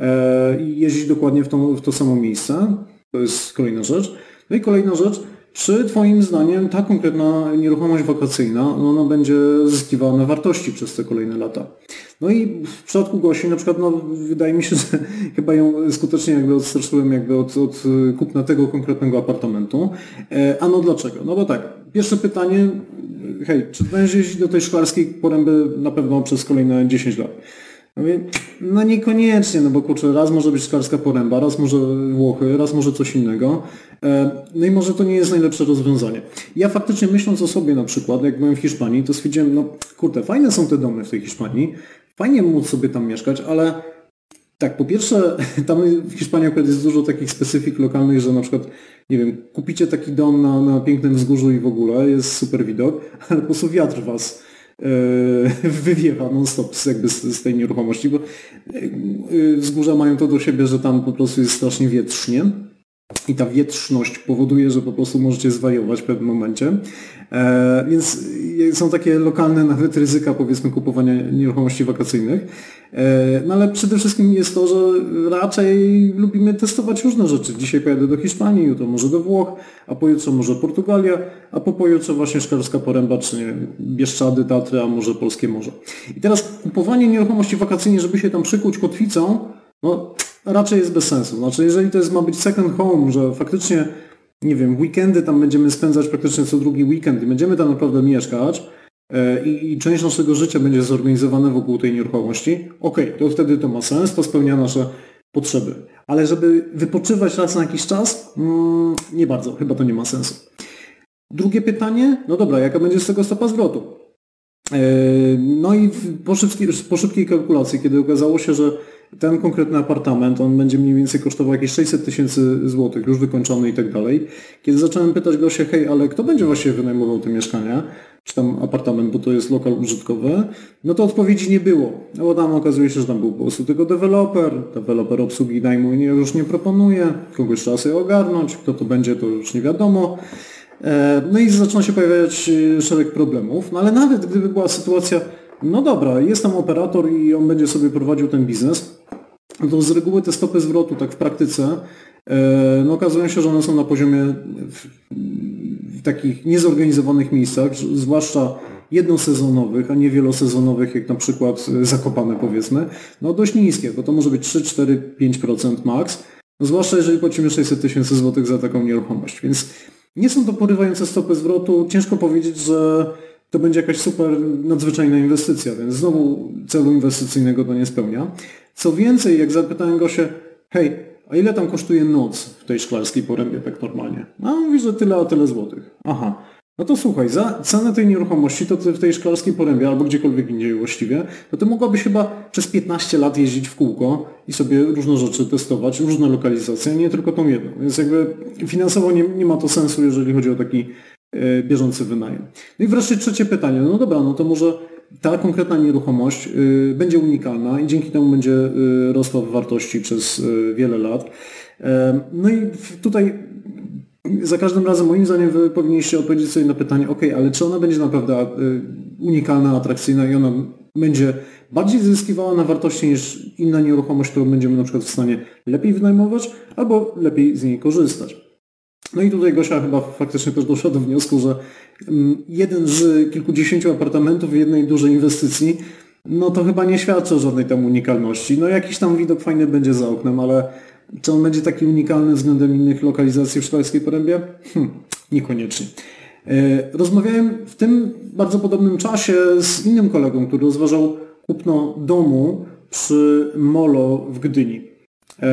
e, i jeździć dokładnie w to, w to samo miejsce? To jest kolejna rzecz. No i kolejna rzecz, czy Twoim zdaniem ta konkretna nieruchomość wakacyjna, no ona będzie zyskiwała na wartości przez te kolejne lata? No i w przypadku Gosi na przykład, no wydaje mi się, że *laughs* chyba ją skutecznie jakby odstraszyłem jakby od, od kupna tego konkretnego apartamentu. E, a no dlaczego? No bo tak, pierwsze pytanie, hej, czy będziesz do tej szklarskiej poręby na pewno przez kolejne 10 lat? No niekoniecznie, no bo kurczę, raz może być szklarska poręba, raz może Włochy, raz może coś innego. E, no i może to nie jest najlepsze rozwiązanie. Ja faktycznie myśląc o sobie na przykład, jak byłem w Hiszpanii, to stwierdziłem, no kurde, fajne są te domy w tej Hiszpanii, fajnie móc sobie tam mieszkać, ale tak, po pierwsze, *laughs* tam w Hiszpanii akurat jest dużo takich specyfik lokalnych, że na przykład, nie wiem, kupicie taki dom na, na pięknym wzgórzu i w ogóle, jest super widok, ale po prostu wiatr was *laughs* wywiewa non-stop jakby z, z, tej nieruchomości, bo yy, wzgórza mają to do siebie, że tam po prostu jest strasznie wietrznie i ta wietrzność powoduje, że po prostu możecie zwariować w pewnym momencie. E, więc są takie lokalne nawet ryzyka powiedzmy kupowania nieruchomości wakacyjnych. E, no ale przede wszystkim jest to, że raczej lubimy testować różne rzeczy. Dzisiaj pojadę do Hiszpanii, jutro może do Włoch, a pojutrze może Portugalia, a po pojutrze właśnie Szklarska Poręba, czy nie Bieszczady, Tatry, a może Polskie Morze. I teraz kupowanie nieruchomości wakacyjnej, żeby się tam przykuć kotwicą, no raczej jest bez sensu. Znaczy, jeżeli to jest, ma być second home, że faktycznie, nie wiem, weekendy tam będziemy spędzać praktycznie co drugi weekend i będziemy tam naprawdę mieszkać e, i, i część naszego życia będzie zorganizowane wokół tej nieruchomości, okej, okay, to wtedy to ma sens, to spełnia nasze potrzeby. Ale żeby wypoczywać raz na jakiś czas, mm, nie bardzo, chyba to nie ma sensu. Drugie pytanie, no dobra, jaka będzie z tego stopa zwrotu? E, no i po szybkiej, po szybkiej kalkulacji, kiedy okazało się, że ten konkretny apartament, on będzie mniej więcej kosztował jakieś 600 tysięcy złotych, już wykończony i tak dalej. Kiedy zacząłem pytać go się, hej, ale kto będzie właściwie wynajmował te mieszkania, czy tam apartament, bo to jest lokal użytkowy, no to odpowiedzi nie było. No bo tam okazuje się, że tam był po prostu tylko deweloper, deweloper obsługi najmu już nie proponuje, kogoś trzeba sobie ogarnąć, kto to będzie, to już nie wiadomo. E, no i zaczyna się pojawiać e, szereg problemów, no ale nawet gdyby była sytuacja, no dobra, jest tam operator i on będzie sobie prowadził ten biznes, to z reguły te stopy zwrotu, tak w praktyce, e, no okazują się, że one są na poziomie w, w takich niezorganizowanych miejscach, zwłaszcza jednosezonowych, a nie wielosezonowych, jak na przykład Zakopane powiedzmy, no dość niskie, bo to może być 3, 4, 5% max. No zwłaszcza jeżeli płacimy 600 tysięcy złotych za taką nieruchomość. Więc nie są to porywające stopy zwrotu. Ciężko powiedzieć, że to będzie jakaś super nadzwyczajna inwestycja, więc znowu celu inwestycyjnego to nie spełnia. Co więcej, jak zapytałem go się, hej, a ile tam kosztuje noc w tej szklarskiej porębie tak normalnie? A on mówi, że tyle a tyle złotych. Aha. No to słuchaj, za cenę tej nieruchomości, to ty w tej szklarskiej porębie albo gdziekolwiek indziej właściwie, to ty mogłabyś chyba przez 15 lat jeździć w kółko i sobie różne rzeczy testować, różne lokalizacje, nie tylko tą jedną. Więc jakby finansowo nie, nie ma to sensu, jeżeli chodzi o taki e, bieżący wynajem. No i wreszcie trzecie pytanie. No dobra, no to może ta konkretna nieruchomość y, będzie unikalna i dzięki temu będzie y, rosła w wartości przez wiele lat. No i tutaj za każdym razem moim zdaniem wy powinniście odpowiedzieć sobie na pytanie, ok, ale czy ona będzie naprawdę unikalna, atrakcyjna i ona będzie bardziej zyskiwała na wartości niż inna nieruchomość, którą będziemy na przykład w stanie lepiej wynajmować albo lepiej z niej korzystać. No i tutaj Gosia chyba faktycznie też doszła do wniosku, że mm, jeden z kilkudziesięciu apartamentów w jednej dużej inwestycji, no to chyba nie świadczy o żadnej tam unikalności. No jakiś tam widok fajny będzie za oknem, ale czy on będzie taki unikalny względem innych lokalizacji w Szklarskiej Porębie? Hm, niekoniecznie. E, rozmawiałem w tym bardzo podobnym czasie z innym kolegą, który rozważał kupno domu przy Molo w Gdyni. E,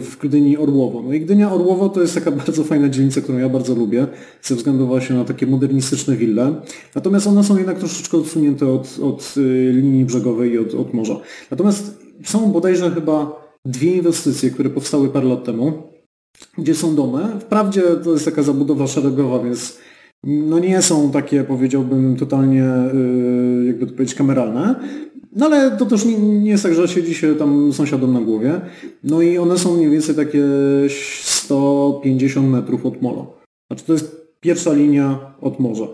w Gdyni Orłowo. No i Gdynia Orłowo to jest taka *laughs* bardzo fajna dzielnica, którą ja bardzo lubię, ze względu właśnie na takie modernistyczne wille. Natomiast one są jednak troszeczkę odsunięte od, od y, linii brzegowej i od, od morza. Natomiast są bodajże chyba dwie inwestycje, które powstały parę lat temu, gdzie są domy. Wprawdzie to jest taka zabudowa szeregowa, więc no nie są takie, powiedziałbym, totalnie, y, jakby to powiedzieć, kameralne, no ale to też nie, nie, jest tak, że siedzi się tam sąsiadom na głowie. No i one są mniej więcej takie 150 metrów od mola. Znaczy to jest pierwsza linia od morza.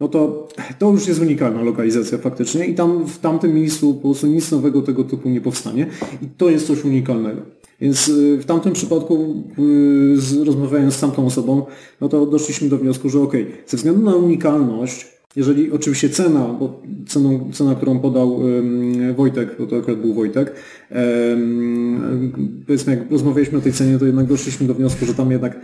No to to już jest unikalna lokalizacja faktycznie i tam w tamtym miejscu po prostu nic nowego tego typu nie powstanie i to jest coś unikalnego. Więc y, w tamtym przypadku, y, rozmawiając z tamtą osobą, no to doszliśmy do wniosku, że ok, ze względu na unikalność jeżeli oczywiście cena, bo ceną, cena, którą podał Wojtek, bo to akurat był Wojtek, powiedzmy jak rozmawialiśmy o tej cenie, to jednak doszliśmy do wniosku, że tam jednak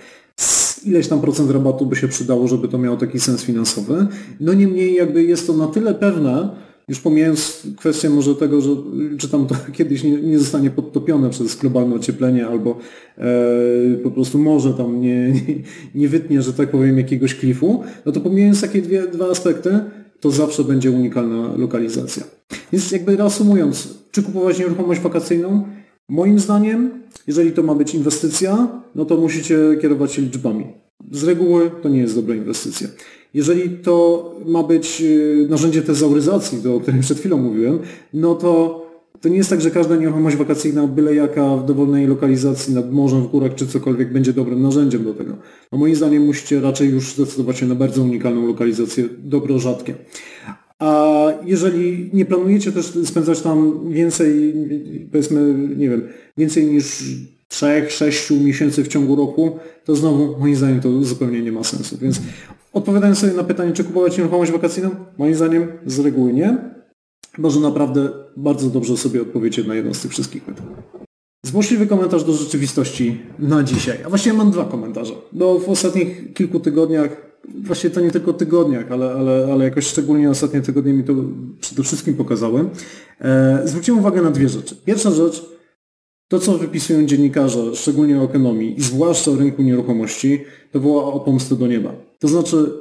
ileś tam procent rabatu by się przydało, żeby to miało taki sens finansowy. No niemniej jakby jest to na tyle pewne, już pomijając kwestię może tego, że czy tam to *laughs* kiedyś nie, nie zostanie podtopione przez globalne ocieplenie albo e, po prostu może tam nie, *laughs* nie, nie wytnie, że tak powiem, jakiegoś klifu, no to pomijając takie dwie, dwa aspekty, to zawsze będzie unikalna lokalizacja. Więc jakby reasumując, czy kupować nieruchomość wakacyjną? Moim zdaniem, jeżeli to ma być inwestycja, no to musicie kierować się liczbami. Z reguły to nie jest dobra inwestycja. Jeżeli to ma być y, narzędzie tezauryzacji, o którym przed chwilą mówiłem, no to to nie jest tak, że każda nieruchomość wakacyjna, byle jaka w dowolnej lokalizacji nad morzem, w górach czy cokolwiek będzie dobrym narzędziem do tego. No moim zdaniem musicie raczej już zdecydować się na bardzo unikalną lokalizację, dobro rzadkie. A jeżeli nie planujecie też spędzać tam więcej, powiedzmy, nie wiem, więcej niż 3-6 miesięcy w ciągu roku, to znowu moim zdaniem to zupełnie nie ma sensu. Więc odpowiadając sobie na pytanie, czy kupować nieruchomość wakacyjną, moim zdaniem z reguły nie. Może naprawdę bardzo dobrze sobie odpowiecie na jedno z tych wszystkich pytań. Złośliwy komentarz do rzeczywistości na dzisiaj. A właściwie mam dwa komentarze. Bo w ostatnich kilku tygodniach, właściwie to nie tylko tygodniach, ale, ale, ale jakoś szczególnie ostatnie tygodnie mi to przede wszystkim pokazałem. E, zwróciłem uwagę na dwie rzeczy. Pierwsza rzecz, to, co wypisują dziennikarze, szczególnie o ekonomii i zwłaszcza o rynku nieruchomości, to woła o pomstę do nieba. To znaczy,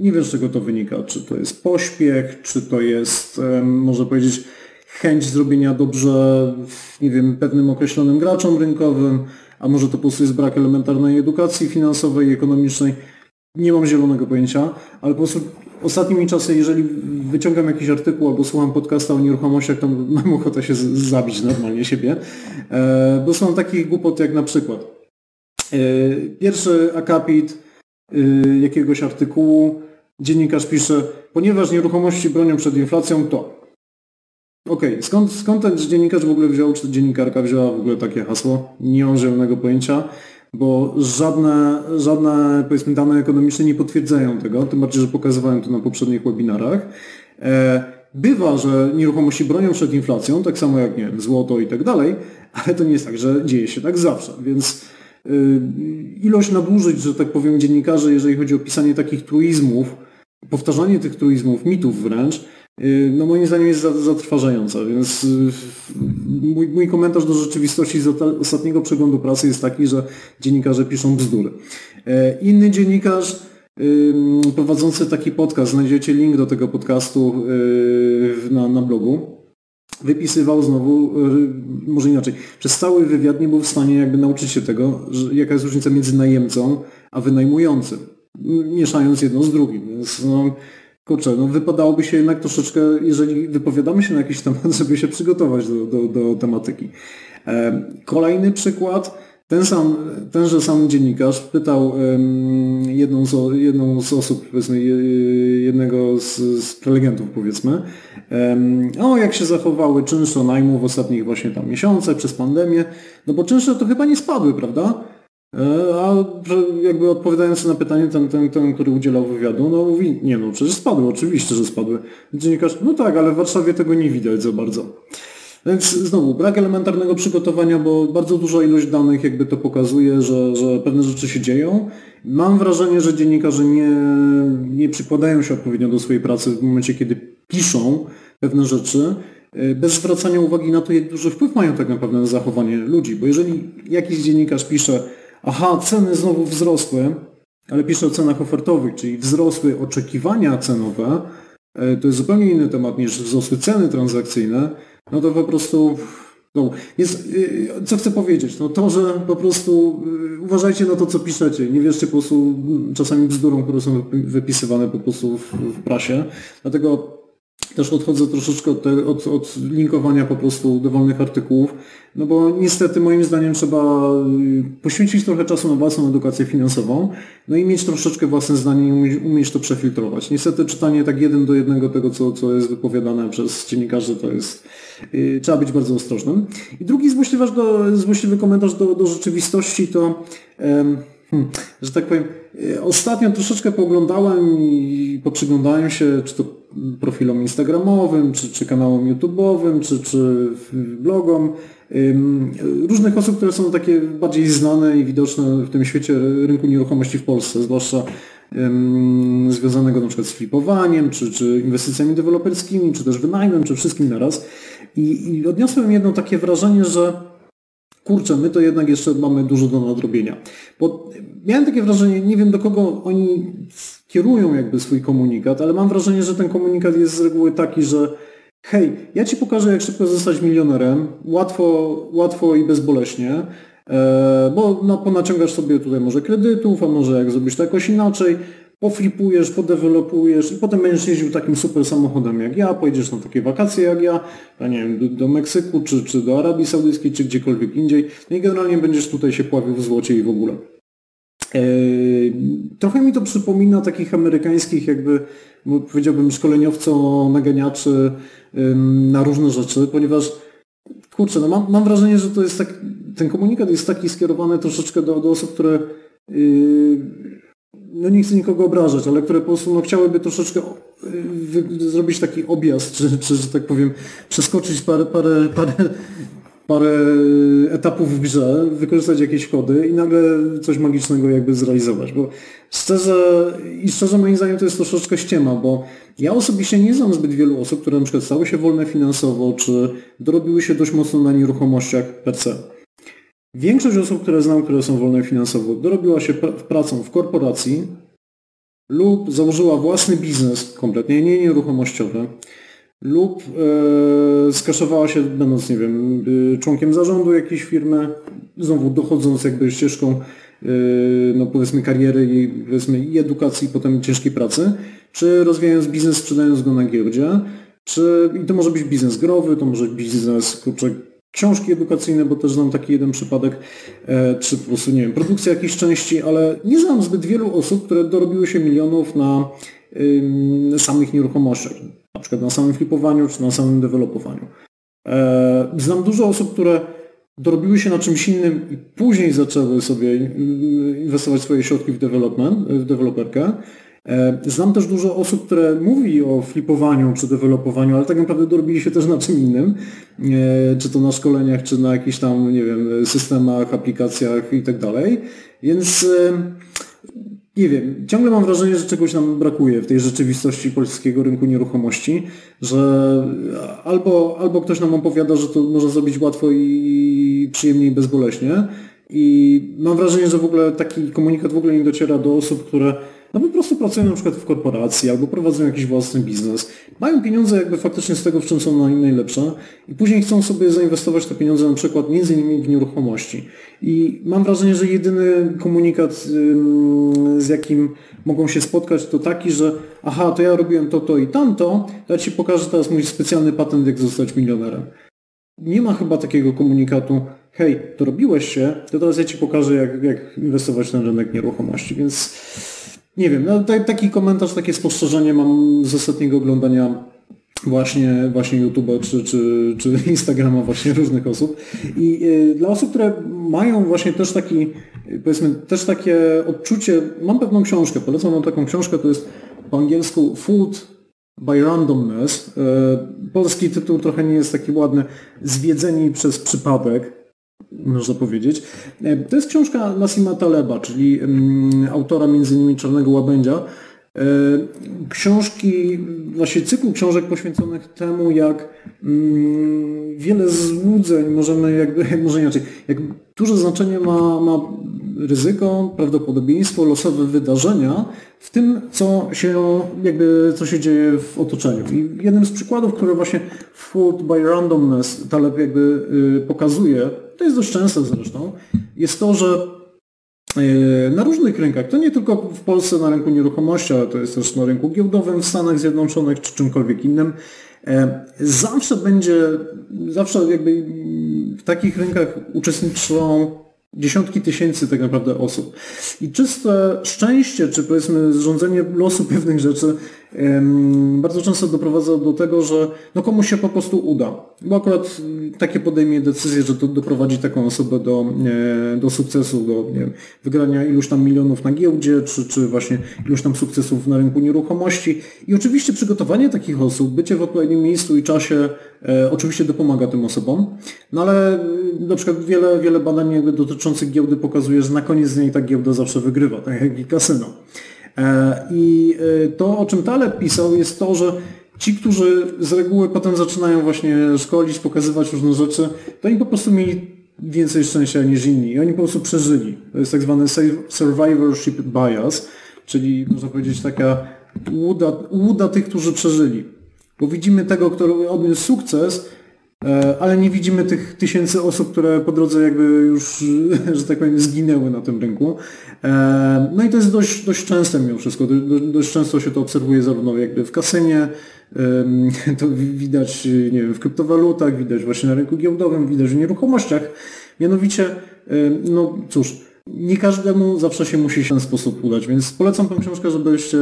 nie wiem z czego to wynika, czy to jest pośpiech, czy to jest, można powiedzieć, chęć zrobienia dobrze, nie wiem, pewnym określonym graczom rynkowym, a może to po prostu jest brak elementarnej edukacji finansowej i ekonomicznej. Nie mam zielonego pojęcia, ale po prostu ostatnimi czasy, jeżeli wyciągam jakiś artykuł albo słucham podcasta o nieruchomościach, to mam ochotę się zabić normalnie siebie, e, bo są takich głupot jak na przykład e, pierwszy akapit e, jakiegoś artykułu, dziennikarz pisze, ponieważ nieruchomości bronią przed inflacją, to Okej, okay. skąd, skąd ten dziennikarz w ogóle wziął, czy dziennikarka wzięła w ogóle takie hasło? Nie mam zielonego pojęcia bo żadne, żadne powiedzmy dane ekonomiczne nie potwierdzają tego, tym bardziej, że pokazywałem to na poprzednich webinarach. E, bywa, że nieruchomości bronią przed inflacją, tak samo jak nie wiem, złoto i tak dalej, ale to nie jest tak, że dzieje się tak zawsze, więc y, ilość nadużyć, że tak powiem, dziennikarzy, jeżeli chodzi o pisanie takich truizmów, powtarzanie tych truizmów, mitów wręcz, no moim zdaniem jest zatrważająca, więc mój, mój, komentarz do rzeczywistości z ostatniego przeglądu prasy jest taki, że dziennikarze piszą bzdury. E, inny dziennikarz prowadzący taki podcast, znajdziecie link do tego podcastu na, na blogu, wypisywał znowu, może inaczej, przez cały wywiad nie był w stanie jakby nauczyć się tego, że, jaka jest różnica między najemcą a wynajmującym, mieszając jedno z drugim. Więc no, kurczę, no wypadałoby się jednak troszeczkę, jeżeli wypowiadamy się na jakiś temat, *laughs* żeby się przygotować do, do, do tematyki. Kolejny przykład, ten sam, tenże sam dziennikarz pytał jedną z, jedną z osób, powiedzmy, jednego z, z prelegentów, powiedzmy, o jak się zachowały czynsze najmu w ostatnich właśnie tam miesiącach przez pandemię, no bo czynsze to chyba nie spadły, prawda? E, a jakby odpowiadając na pytanie ten, ten, ten, który udzielał wywiadu, no mówi, nie no, przecież spadły, oczywiście, że spadły. Dziennikarz, no tak, ale w Warszawie tego nie widać za bardzo. Więc znowu, brak elementarnego przygotowania, bo bardzo duża ilość danych jakby to pokazuje, że, że pewne rzeczy się dzieją. Mam wrażenie, że dziennikarze nie, nie przykładają się odpowiednio do swojej pracy w momencie, kiedy piszą pewne rzeczy, e, bez zwracania uwagi na to, jak duży wpływ mają tak naprawdę na zachowanie ludzi. Bo jeżeli jakiś dziennikarz pisze, aha, ceny znowu wzrosły, ale pisze o cenach ofertowych, czyli wzrosły oczekiwania cenowe, e, to jest zupełnie inny temat niż wzrosły ceny transakcyjne, no to po prostu no, jest, y, co chcę powiedzieć? No to, że po prostu uważajcie na to, co piszecie. Nie wierzcie po prostu czasami bzdurą, które są wypisywane po prostu w, w prasie. Dlatego też odchodzę troszeczkę od, te, od, od, linkowania po prostu dowolnych artykułów, no bo niestety moim zdaniem trzeba y, poświęcić trochę czasu na własną edukację finansową, no i mieć troszeczkę własne zdanie i umieć, umieć to przefiltrować. Niestety czytanie tak jeden do jednego tego, co, co jest wypowiadane przez dziennikarzy, to jest, yy, trzeba być bardzo ostrożnym. I drugi złośliwy, do, złośliwy komentarz do, do rzeczywistości to yy, Hmm, że tak powiem, y, ostatnio troszeczkę pooglądałem i poprzyglądałem się, czy to profilom instagramowym, czy, czy kanałom YouTube'owym, czy, czy blogom różnych osób, które są takie bardziej znane i widoczne w tym świecie rynku nieruchomości w Polsce, zwłaszcza związanego na przykład z flipowaniem, czy, czy inwestycjami deweloperskimi, czy też wynajmem, czy wszystkim naraz. I, I odniosłem jedno takie wrażenie, że kurczę, my to jednak jeszcze mamy dużo do nadrobienia. Bo miałem takie wrażenie, nie wiem do kogo oni kierują jakby swój komunikat, ale mam wrażenie, że ten komunikat jest z reguły taki, że hej, ja Ci pokażę jak szybko zostać milionerem, łatwo, łatwo i bezboleśnie, e, bo no, ponaciągasz sobie tutaj może kredytów, a może jak zrobisz to jakoś inaczej, poflipujesz, podewelopujesz i potem będziesz jeździł takim super samochodem jak ja, pojedziesz na takie wakacje jak ja, ja nie wiem, do, do Meksyku, czy, czy do Arabii Saudyjskiej, czy gdziekolwiek indziej, no i generalnie będziesz tutaj się pławił w złocie i w ogóle. Eee, trochę mi to przypomina takich amerykańskich jakby, powiedziałbym, szkoleniowo-naganiaczy na różne rzeczy, ponieważ kurczę, no mam, mam wrażenie, że to jest tak, ten komunikat jest taki skierowany troszeczkę do, do osób, które yy, no nie chcę nikogo obrażać, ale które po prostu no, chciałyby troszeczkę y, zrobić taki objazd, czy, czy, że tak powiem, przeskoczyć parę, parę, parę, parę etapów w grze, wykorzystać jakieś kody i nagle coś magicznego jakby zrealizować. Bo szczerze, i szczerze moim zdaniem to jest troszeczkę ściema, bo ja osobiście nie znam zbyt wielu osób, które na przykład stały się wolne finansowo, czy dorobiły się dość mocno na nieruchomościach per se. Większość osób, które znam, które są wolne finansowo, dorobiła się pr pracą w korporacji lub założyła własny biznes, kompletnie nie nieruchomościowy, lub e, skaszowała się, będąc, nie wiem, e, członkiem zarządu jakiejś firmy, znowu dochodząc jakby ścieżką, e, no powiedzmy, kariery i, powiedzmy, i edukacji, potem ciężkiej pracy, czy rozwijając biznes, sprzedając go na giełdzie, czy, i to może być biznes growy, to może być biznes, kurczę, książki edukacyjne, bo też znam taki jeden przypadek, e, czy po prostu, nie wiem, produkcja jakichś części, ale nie znam zbyt wielu osób, które dorobiły się milionów na samych nieruchomościach, na przykład na samym flipowaniu, czy na samym dewelopowaniu. E, znam dużo osób, które dorobiły się na czymś innym i później zaczęły sobie inwestować swoje środki w development, w deweloperkę Znam też dużo osób, które mówi o flipowaniu czy dewelopowaniu, ale tak naprawdę dorobili się też na czym innym, czy to na szkoleniach, czy na jakichś tam, nie wiem, systemach, aplikacjach i tak dalej. Więc nie wiem, ciągle mam wrażenie, że czegoś nam brakuje w tej rzeczywistości polskiego rynku nieruchomości, że albo, albo ktoś nam opowiada, że to można zrobić łatwo i przyjemnie i bezboleśnie. I mam wrażenie, że w ogóle taki komunikat w ogóle nie dociera do osób, które no po prostu pracują na przykład w korporacji albo prowadzą jakiś własny biznes, mają pieniądze jakby faktycznie z tego, w czym są najlepsze i później chcą sobie zainwestować te pieniądze na przykład między innymi w nieruchomości. I mam wrażenie, że jedyny komunikat, z jakim mogą się spotkać, to taki, że aha, to ja robiłem to, to i tamto, to ja Ci pokażę teraz mój specjalny patent, jak zostać milionerem. Nie ma chyba takiego komunikatu, hej, to robiłeś się, to teraz ja Ci pokażę, jak, jak inwestować ten rynek nieruchomości, więc nie wiem, no, taki komentarz, takie spostrzeżenie mam z ostatniego oglądania właśnie, właśnie YouTube'a czy, czy, czy *laughs* Instagrama właśnie różnych osób. I y, dla osób, które mają właśnie też taki, powiedzmy, też takie odczucie, mam pewną książkę, polecam wam taką książkę, to jest po angielsku Food by Randomness. Y, polski tytuł trochę nie jest taki ładny. Zwiedzeni przez przypadek można powiedzieć. E, to jest książka Nasima Taleba, czyli mm, autora m.in. Czarnego Łabędzia. E, książki, właśnie cyklu książek poświęconych temu, jak mm, wiele złudzeń możemy jakby, *laughs* może inaczej, jak duże znaczenie ma, ma ryzyko, prawdopodobieństwo, losowe wydarzenia w tym, co się, jakby, co się dzieje w otoczeniu. I jednym z przykładów, który właśnie Food by Randomness Taleb jakby y, pokazuje, to jest dość częste zresztą, jest to, że y, na różnych rynkach, to nie tylko w Polsce na rynku nieruchomości, ale to jest też na rynku giełdowym w Stanach Zjednoczonych czy czymkolwiek innym, e, zawsze będzie, zawsze jakby w takich rynkach uczestniczą dziesiątki tysięcy tak naprawdę osób. I czyste szczęście, czy powiedzmy zrządzenie losu pewnych rzeczy bardzo często doprowadza do tego, że no komuś się po prostu uda. Bo akurat takie podejmie decyzję, że to doprowadzi taką osobę do, do sukcesu, do nie wygrania iluś tam milionów na giełdzie, czy, czy właśnie iluś tam sukcesów na rynku nieruchomości. I oczywiście przygotowanie takich osób, bycie w odpowiednim miejscu i czasie e, oczywiście dopomaga tym osobom. No ale e, na przykład wiele, wiele badań jakby dotyczących giełdy pokazuje, że na koniec z niej ta giełda zawsze wygrywa, tak jak i kasyno. E, I e, to, o czym Taleb pisał, jest to, że ci, którzy z reguły potem zaczynają właśnie szkolić, pokazywać różne rzeczy, to oni po prostu mieli więcej szczęścia niż inni i oni po prostu przeżyli. To jest tak zwany survivorship bias, czyli można powiedzieć taka łuda, łuda tych, którzy przeżyli. Bo widzimy tego, który odniósł sukces, ale nie widzimy tych tysięcy osób, które po drodze jakby już, *laughs* że tak powiem, zginęły na tym rynku. No i to jest dość, dość częste mimo wszystko. Dość często się to obserwuje zarówno jakby w kasynie, *laughs* to widać nie wiem, w kryptowalutach, widać właśnie na rynku giełdowym, widać w nieruchomościach. Mianowicie, no cóż, nie każdemu zawsze się musi w ten sposób udać, więc polecam tę książkę, żebyście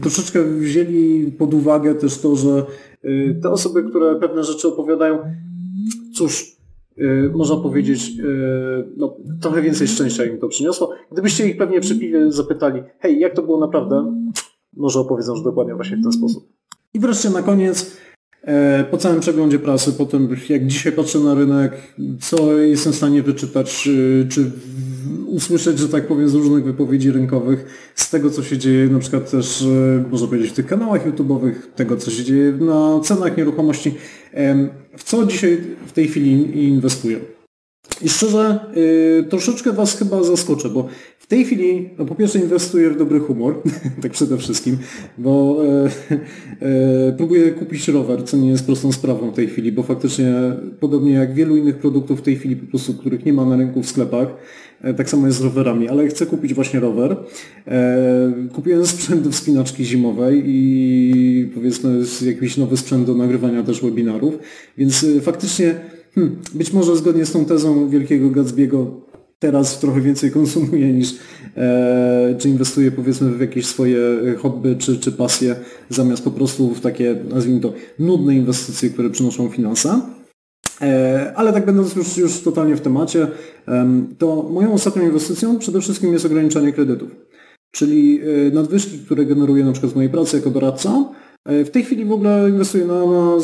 troszeczkę wzięli pod uwagę też to, że y, te osoby, które pewne rzeczy opowiadają, cóż, Y, można powiedzieć, y, no, trochę więcej szczęścia im to przyniosło. Gdybyście ich pewnie przy piwie zapytali, hej, jak to było naprawdę, może opowiedzą, że dokładnie właśnie w ten sposób. I wreszcie na koniec, e, po całym przeglądzie prasy, po tym jak dzisiaj patrzę na rynek, co jestem w stanie wyczytać, czy usłyszeć, że tak powiem, z różnych wypowiedzi rynkowych, z tego, co się dzieje na przykład też, e, można powiedzieć, w tych kanałach YouTube'owych, tego, co się dzieje na cenach nieruchomości, w co dzisiaj w tej chwili inwestuję. I szczerze, yy, troszeczkę Was chyba zaskoczę, bo w tej chwili, no po pierwsze inwestuję w dobry humor, *laughs* tak przede wszystkim, bo yy, próbuję kupić rower, co nie jest prostą sprawą w tej chwili, bo faktycznie podobnie jak wielu innych produktów w tej chwili po prostu, których nie ma na rynku w sklepach, e, tak samo jest z rowerami, ale chcę kupić właśnie rower. E, kupiłem sprzęt do wspinaczki zimowej i powiedzmy jakiś nowy sprzęt do nagrywania też webinarów, więc e, faktycznie Hmm, być może zgodnie z tą tezą wielkiego Gatsby'ego teraz trochę więcej konsumuję niż e, czy inwestuję powiedzmy w jakieś swoje hobby czy, czy pasje zamiast po prostu w takie, nazwijmy to, nudne inwestycje, które przynoszą finanse. E, ale tak będąc już, już totalnie w temacie, e, to moją ostatnią inwestycją przede wszystkim jest ograniczenie kredytów. czyli nadwyżki, które generuję na przykład z mojej pracy jako doradca, w tej chwili w ogóle inwestuję na, na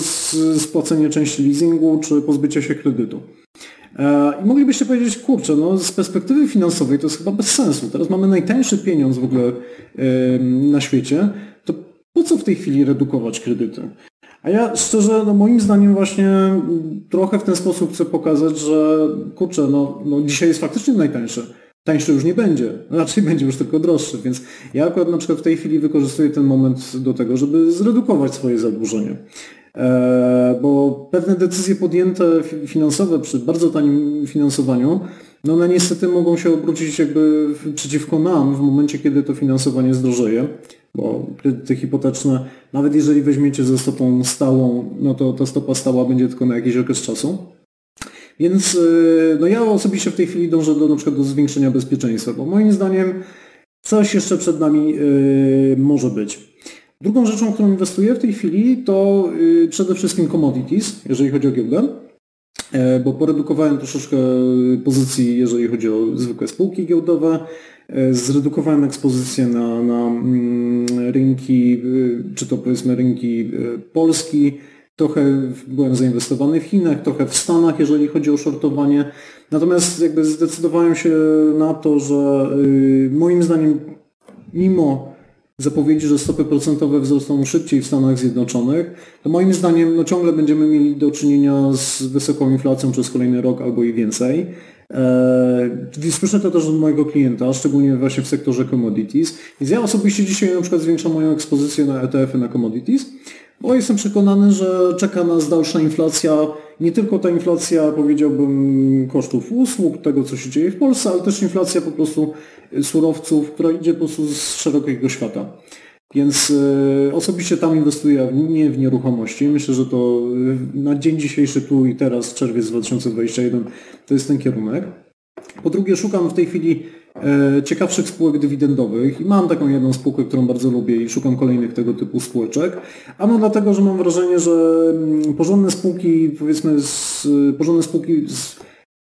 spłacenie części leasingu czy pozbycie się kredytu. I moglibyście powiedzieć, kurczę, no z perspektywy finansowej to jest chyba bez sensu. Teraz mamy najtańszy pieniądz w ogóle na świecie, to po co w tej chwili redukować kredyty? A ja szczerze, no moim zdaniem właśnie trochę w ten sposób chcę pokazać, że kurczę, no, no dzisiaj jest faktycznie najtańsze. Tańszy już nie będzie, raczej będzie już tylko droższy, więc ja akurat na przykład w tej chwili wykorzystuję ten moment do tego, żeby zredukować swoje zadłużenie. E, bo pewne decyzje podjęte finansowe przy bardzo tanim finansowaniu, no one niestety mogą się obrócić jakby przeciwko nam w momencie, kiedy to finansowanie zdrożeje, bo kredyty hipoteczne, nawet jeżeli weźmiecie ze stopą stałą, no to ta stopa stała będzie tylko na jakiś okres czasu. Więc e, no ja osobiście w tej chwili dążę do, na przykład do zwiększenia bezpieczeństwa, bo moim zdaniem coś jeszcze przed nami yy, może być. Drugą rzeczą, którą inwestuję w tej chwili to yy, przede wszystkim commodities, jeżeli chodzi o giełdę, yy, bo poredukowałem troszeczkę pozycji, jeżeli chodzi o zwykłe spółki giełdowe, zredukowałem ekspozycję na, na mm, rynki, czy to powiedzmy rynki Polski, Trochę byłem zainwestowany w Chinach, trochę w Stanach, jeżeli chodzi o shortowanie. Natomiast jakby zdecydowałem się na to, że moim zdaniem mimo zapowiedzi, że stopy procentowe wzrosną szybciej w Stanach Zjednoczonych, to moim zdaniem no, ciągle będziemy mieli do czynienia z wysoką inflacją przez kolejny rok albo i więcej. Eee, słyszę to też od mojego klienta, szczególnie właśnie w sektorze commodities. Więc ja osobiście dzisiaj na przykład zwiększam moją ekspozycję na ETF-y na commodities, bo jestem przekonany, że czeka nas dalsza inflacja, nie tylko ta inflacja, powiedziałbym, kosztów usług, tego co się dzieje w Polsce, ale też inflacja po prostu surowców, która idzie po prostu z szerokiego świata. Więc e, osobiście tam inwestuję nie w nieruchomości. Myślę, że to e, na dzień dzisiejszy, tu i teraz, czerwiec 2021, to jest ten kierunek. Po drugie, szukam w tej chwili E, ciekawszych spółek dywidendowych i mam taką jedną spółkę, którą bardzo lubię i szukam kolejnych tego typu spółeczek. Ano dlatego, że mam wrażenie, że mm, porządne spółki, powiedzmy, z, porządne spółki z,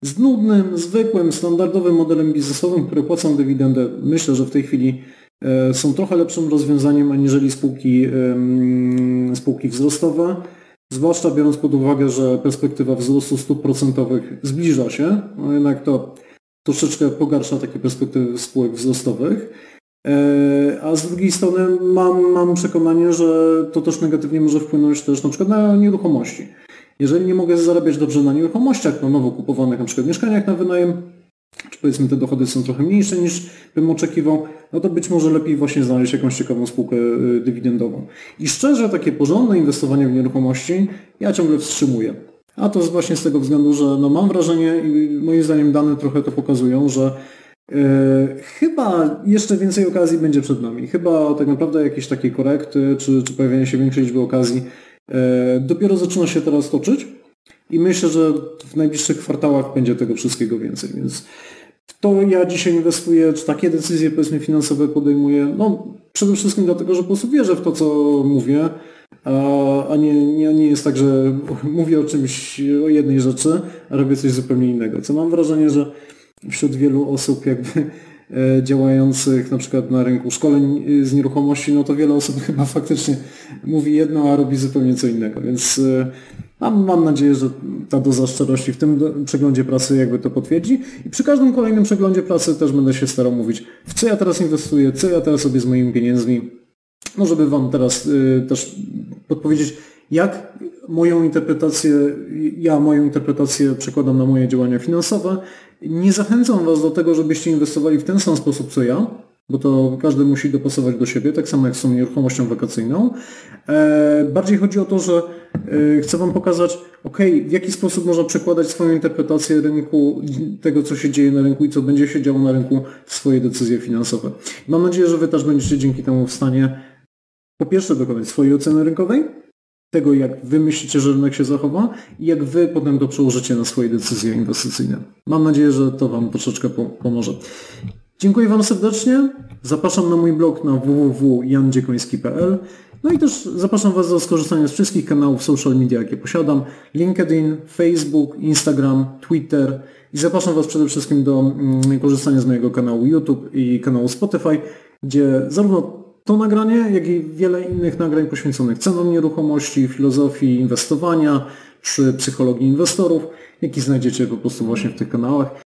z nudnym, zwykłym, standardowym modelem biznesowym, które płacą dywidendę, myślę, że w tej chwili są trochę lepszym rozwiązaniem aniżeli spółki, spółki wzrostowe. Zwłaszcza biorąc pod uwagę, że perspektywa wzrostu stóp procentowych zbliża się, no jednak to troszeczkę pogarsza takie perspektywy spółek wzrostowych. E, a z drugiej strony mam, mam przekonanie, że to też negatywnie może wpłynąć też na przykład na nieruchomości. Jeżeli nie mogę zarabiać dobrze na nieruchomościach, na nowo kupowanych na przykład mieszkaniach na wynajem, powiedzmy te dochody są trochę mniejsze niż bym oczekiwał, no to być może lepiej właśnie znaleźć jakąś ciekawą spółkę e, dywidendową. I szczerze takie porządne inwestowanie w nieruchomości ja ciągle wstrzymuję. A to właśnie z tego względu, że no mam wrażenie i moim zdaniem dane trochę to pokazują, że yy, chyba jeszcze więcej okazji będzie przed nami. Chyba tak naprawdę jakieś takie korekty, czy, czy pojawienie się większej liczby okazji yy, dopiero zaczyna się teraz toczyć i myślę, że w najbliższych kwartałach będzie tego wszystkiego więcej, więc to ja dzisiaj inwestuję, czy takie decyzje powiedzmy finansowe podejmuję, no przede wszystkim dlatego, że po prostu wierzę w to, co mówię, a nie, nie, nie jest tak, że *laughs* mówię o czymś, o jednej rzeczy, a robię coś zupełnie innego. Co mam wrażenie, że wśród wielu osób jakby działających na przykład na rynku szkoleń z nieruchomości, no to wiele osób *laughs* chyba faktycznie mówi jedno, a robi zupełnie co innego. Więc e, mam, mam nadzieję, że ta doza szczerości w tym przeglądzie pracy jakby to potwierdzi i przy każdym kolejnym przeglądzie pracy też będę się starał mówić, w co ja teraz inwestuję, co ja teraz robię z moimi pieniędzmi, no żeby Wam teraz też podpowiedzieć, jak moją interpretację, ja moją interpretację przekładam na moje działania finansowe. Nie zachęcam Was do tego, żebyście inwestowali w ten sam sposób co ja, bo to każdy musi dopasować do siebie, tak samo jak z tą nieruchomością wakacyjną. E, bardziej chodzi o to, że e, chcę Wam pokazać, ok, w jaki sposób można przekładać swoją interpretację rynku, tego co się dzieje na rynku i co będzie się działo na rynku w swoje decyzje finansowe. Mam nadzieję, że Wy też będziecie dzięki temu w stanie po pierwsze dokonać swojej oceny rynkowej, tego jak Wy myślicie, że rynek się zachowa i jak Wy potem to przełożycie na swoje decyzje inwestycyjne. Mam nadzieję, że to Wam troszeczkę pomoże. Dziękuję Wam serdecznie. Zapraszam na mój blog na www.jandziekoński.pl No i też zapraszam Was do skorzystania z wszystkich kanałów social media, jakie posiadam. LinkedIn, Facebook, Instagram, Twitter i zapraszam Was przede wszystkim do mm, korzystania z mojego kanału YouTube i kanału Spotify, gdzie zarówno to nagranie, jak i wiele innych nagrań poświęconych cenom nieruchomości, filozofii inwestowania, czy psychologii inwestorów, jaki znajdziecie po prostu właśnie w tych kanałach.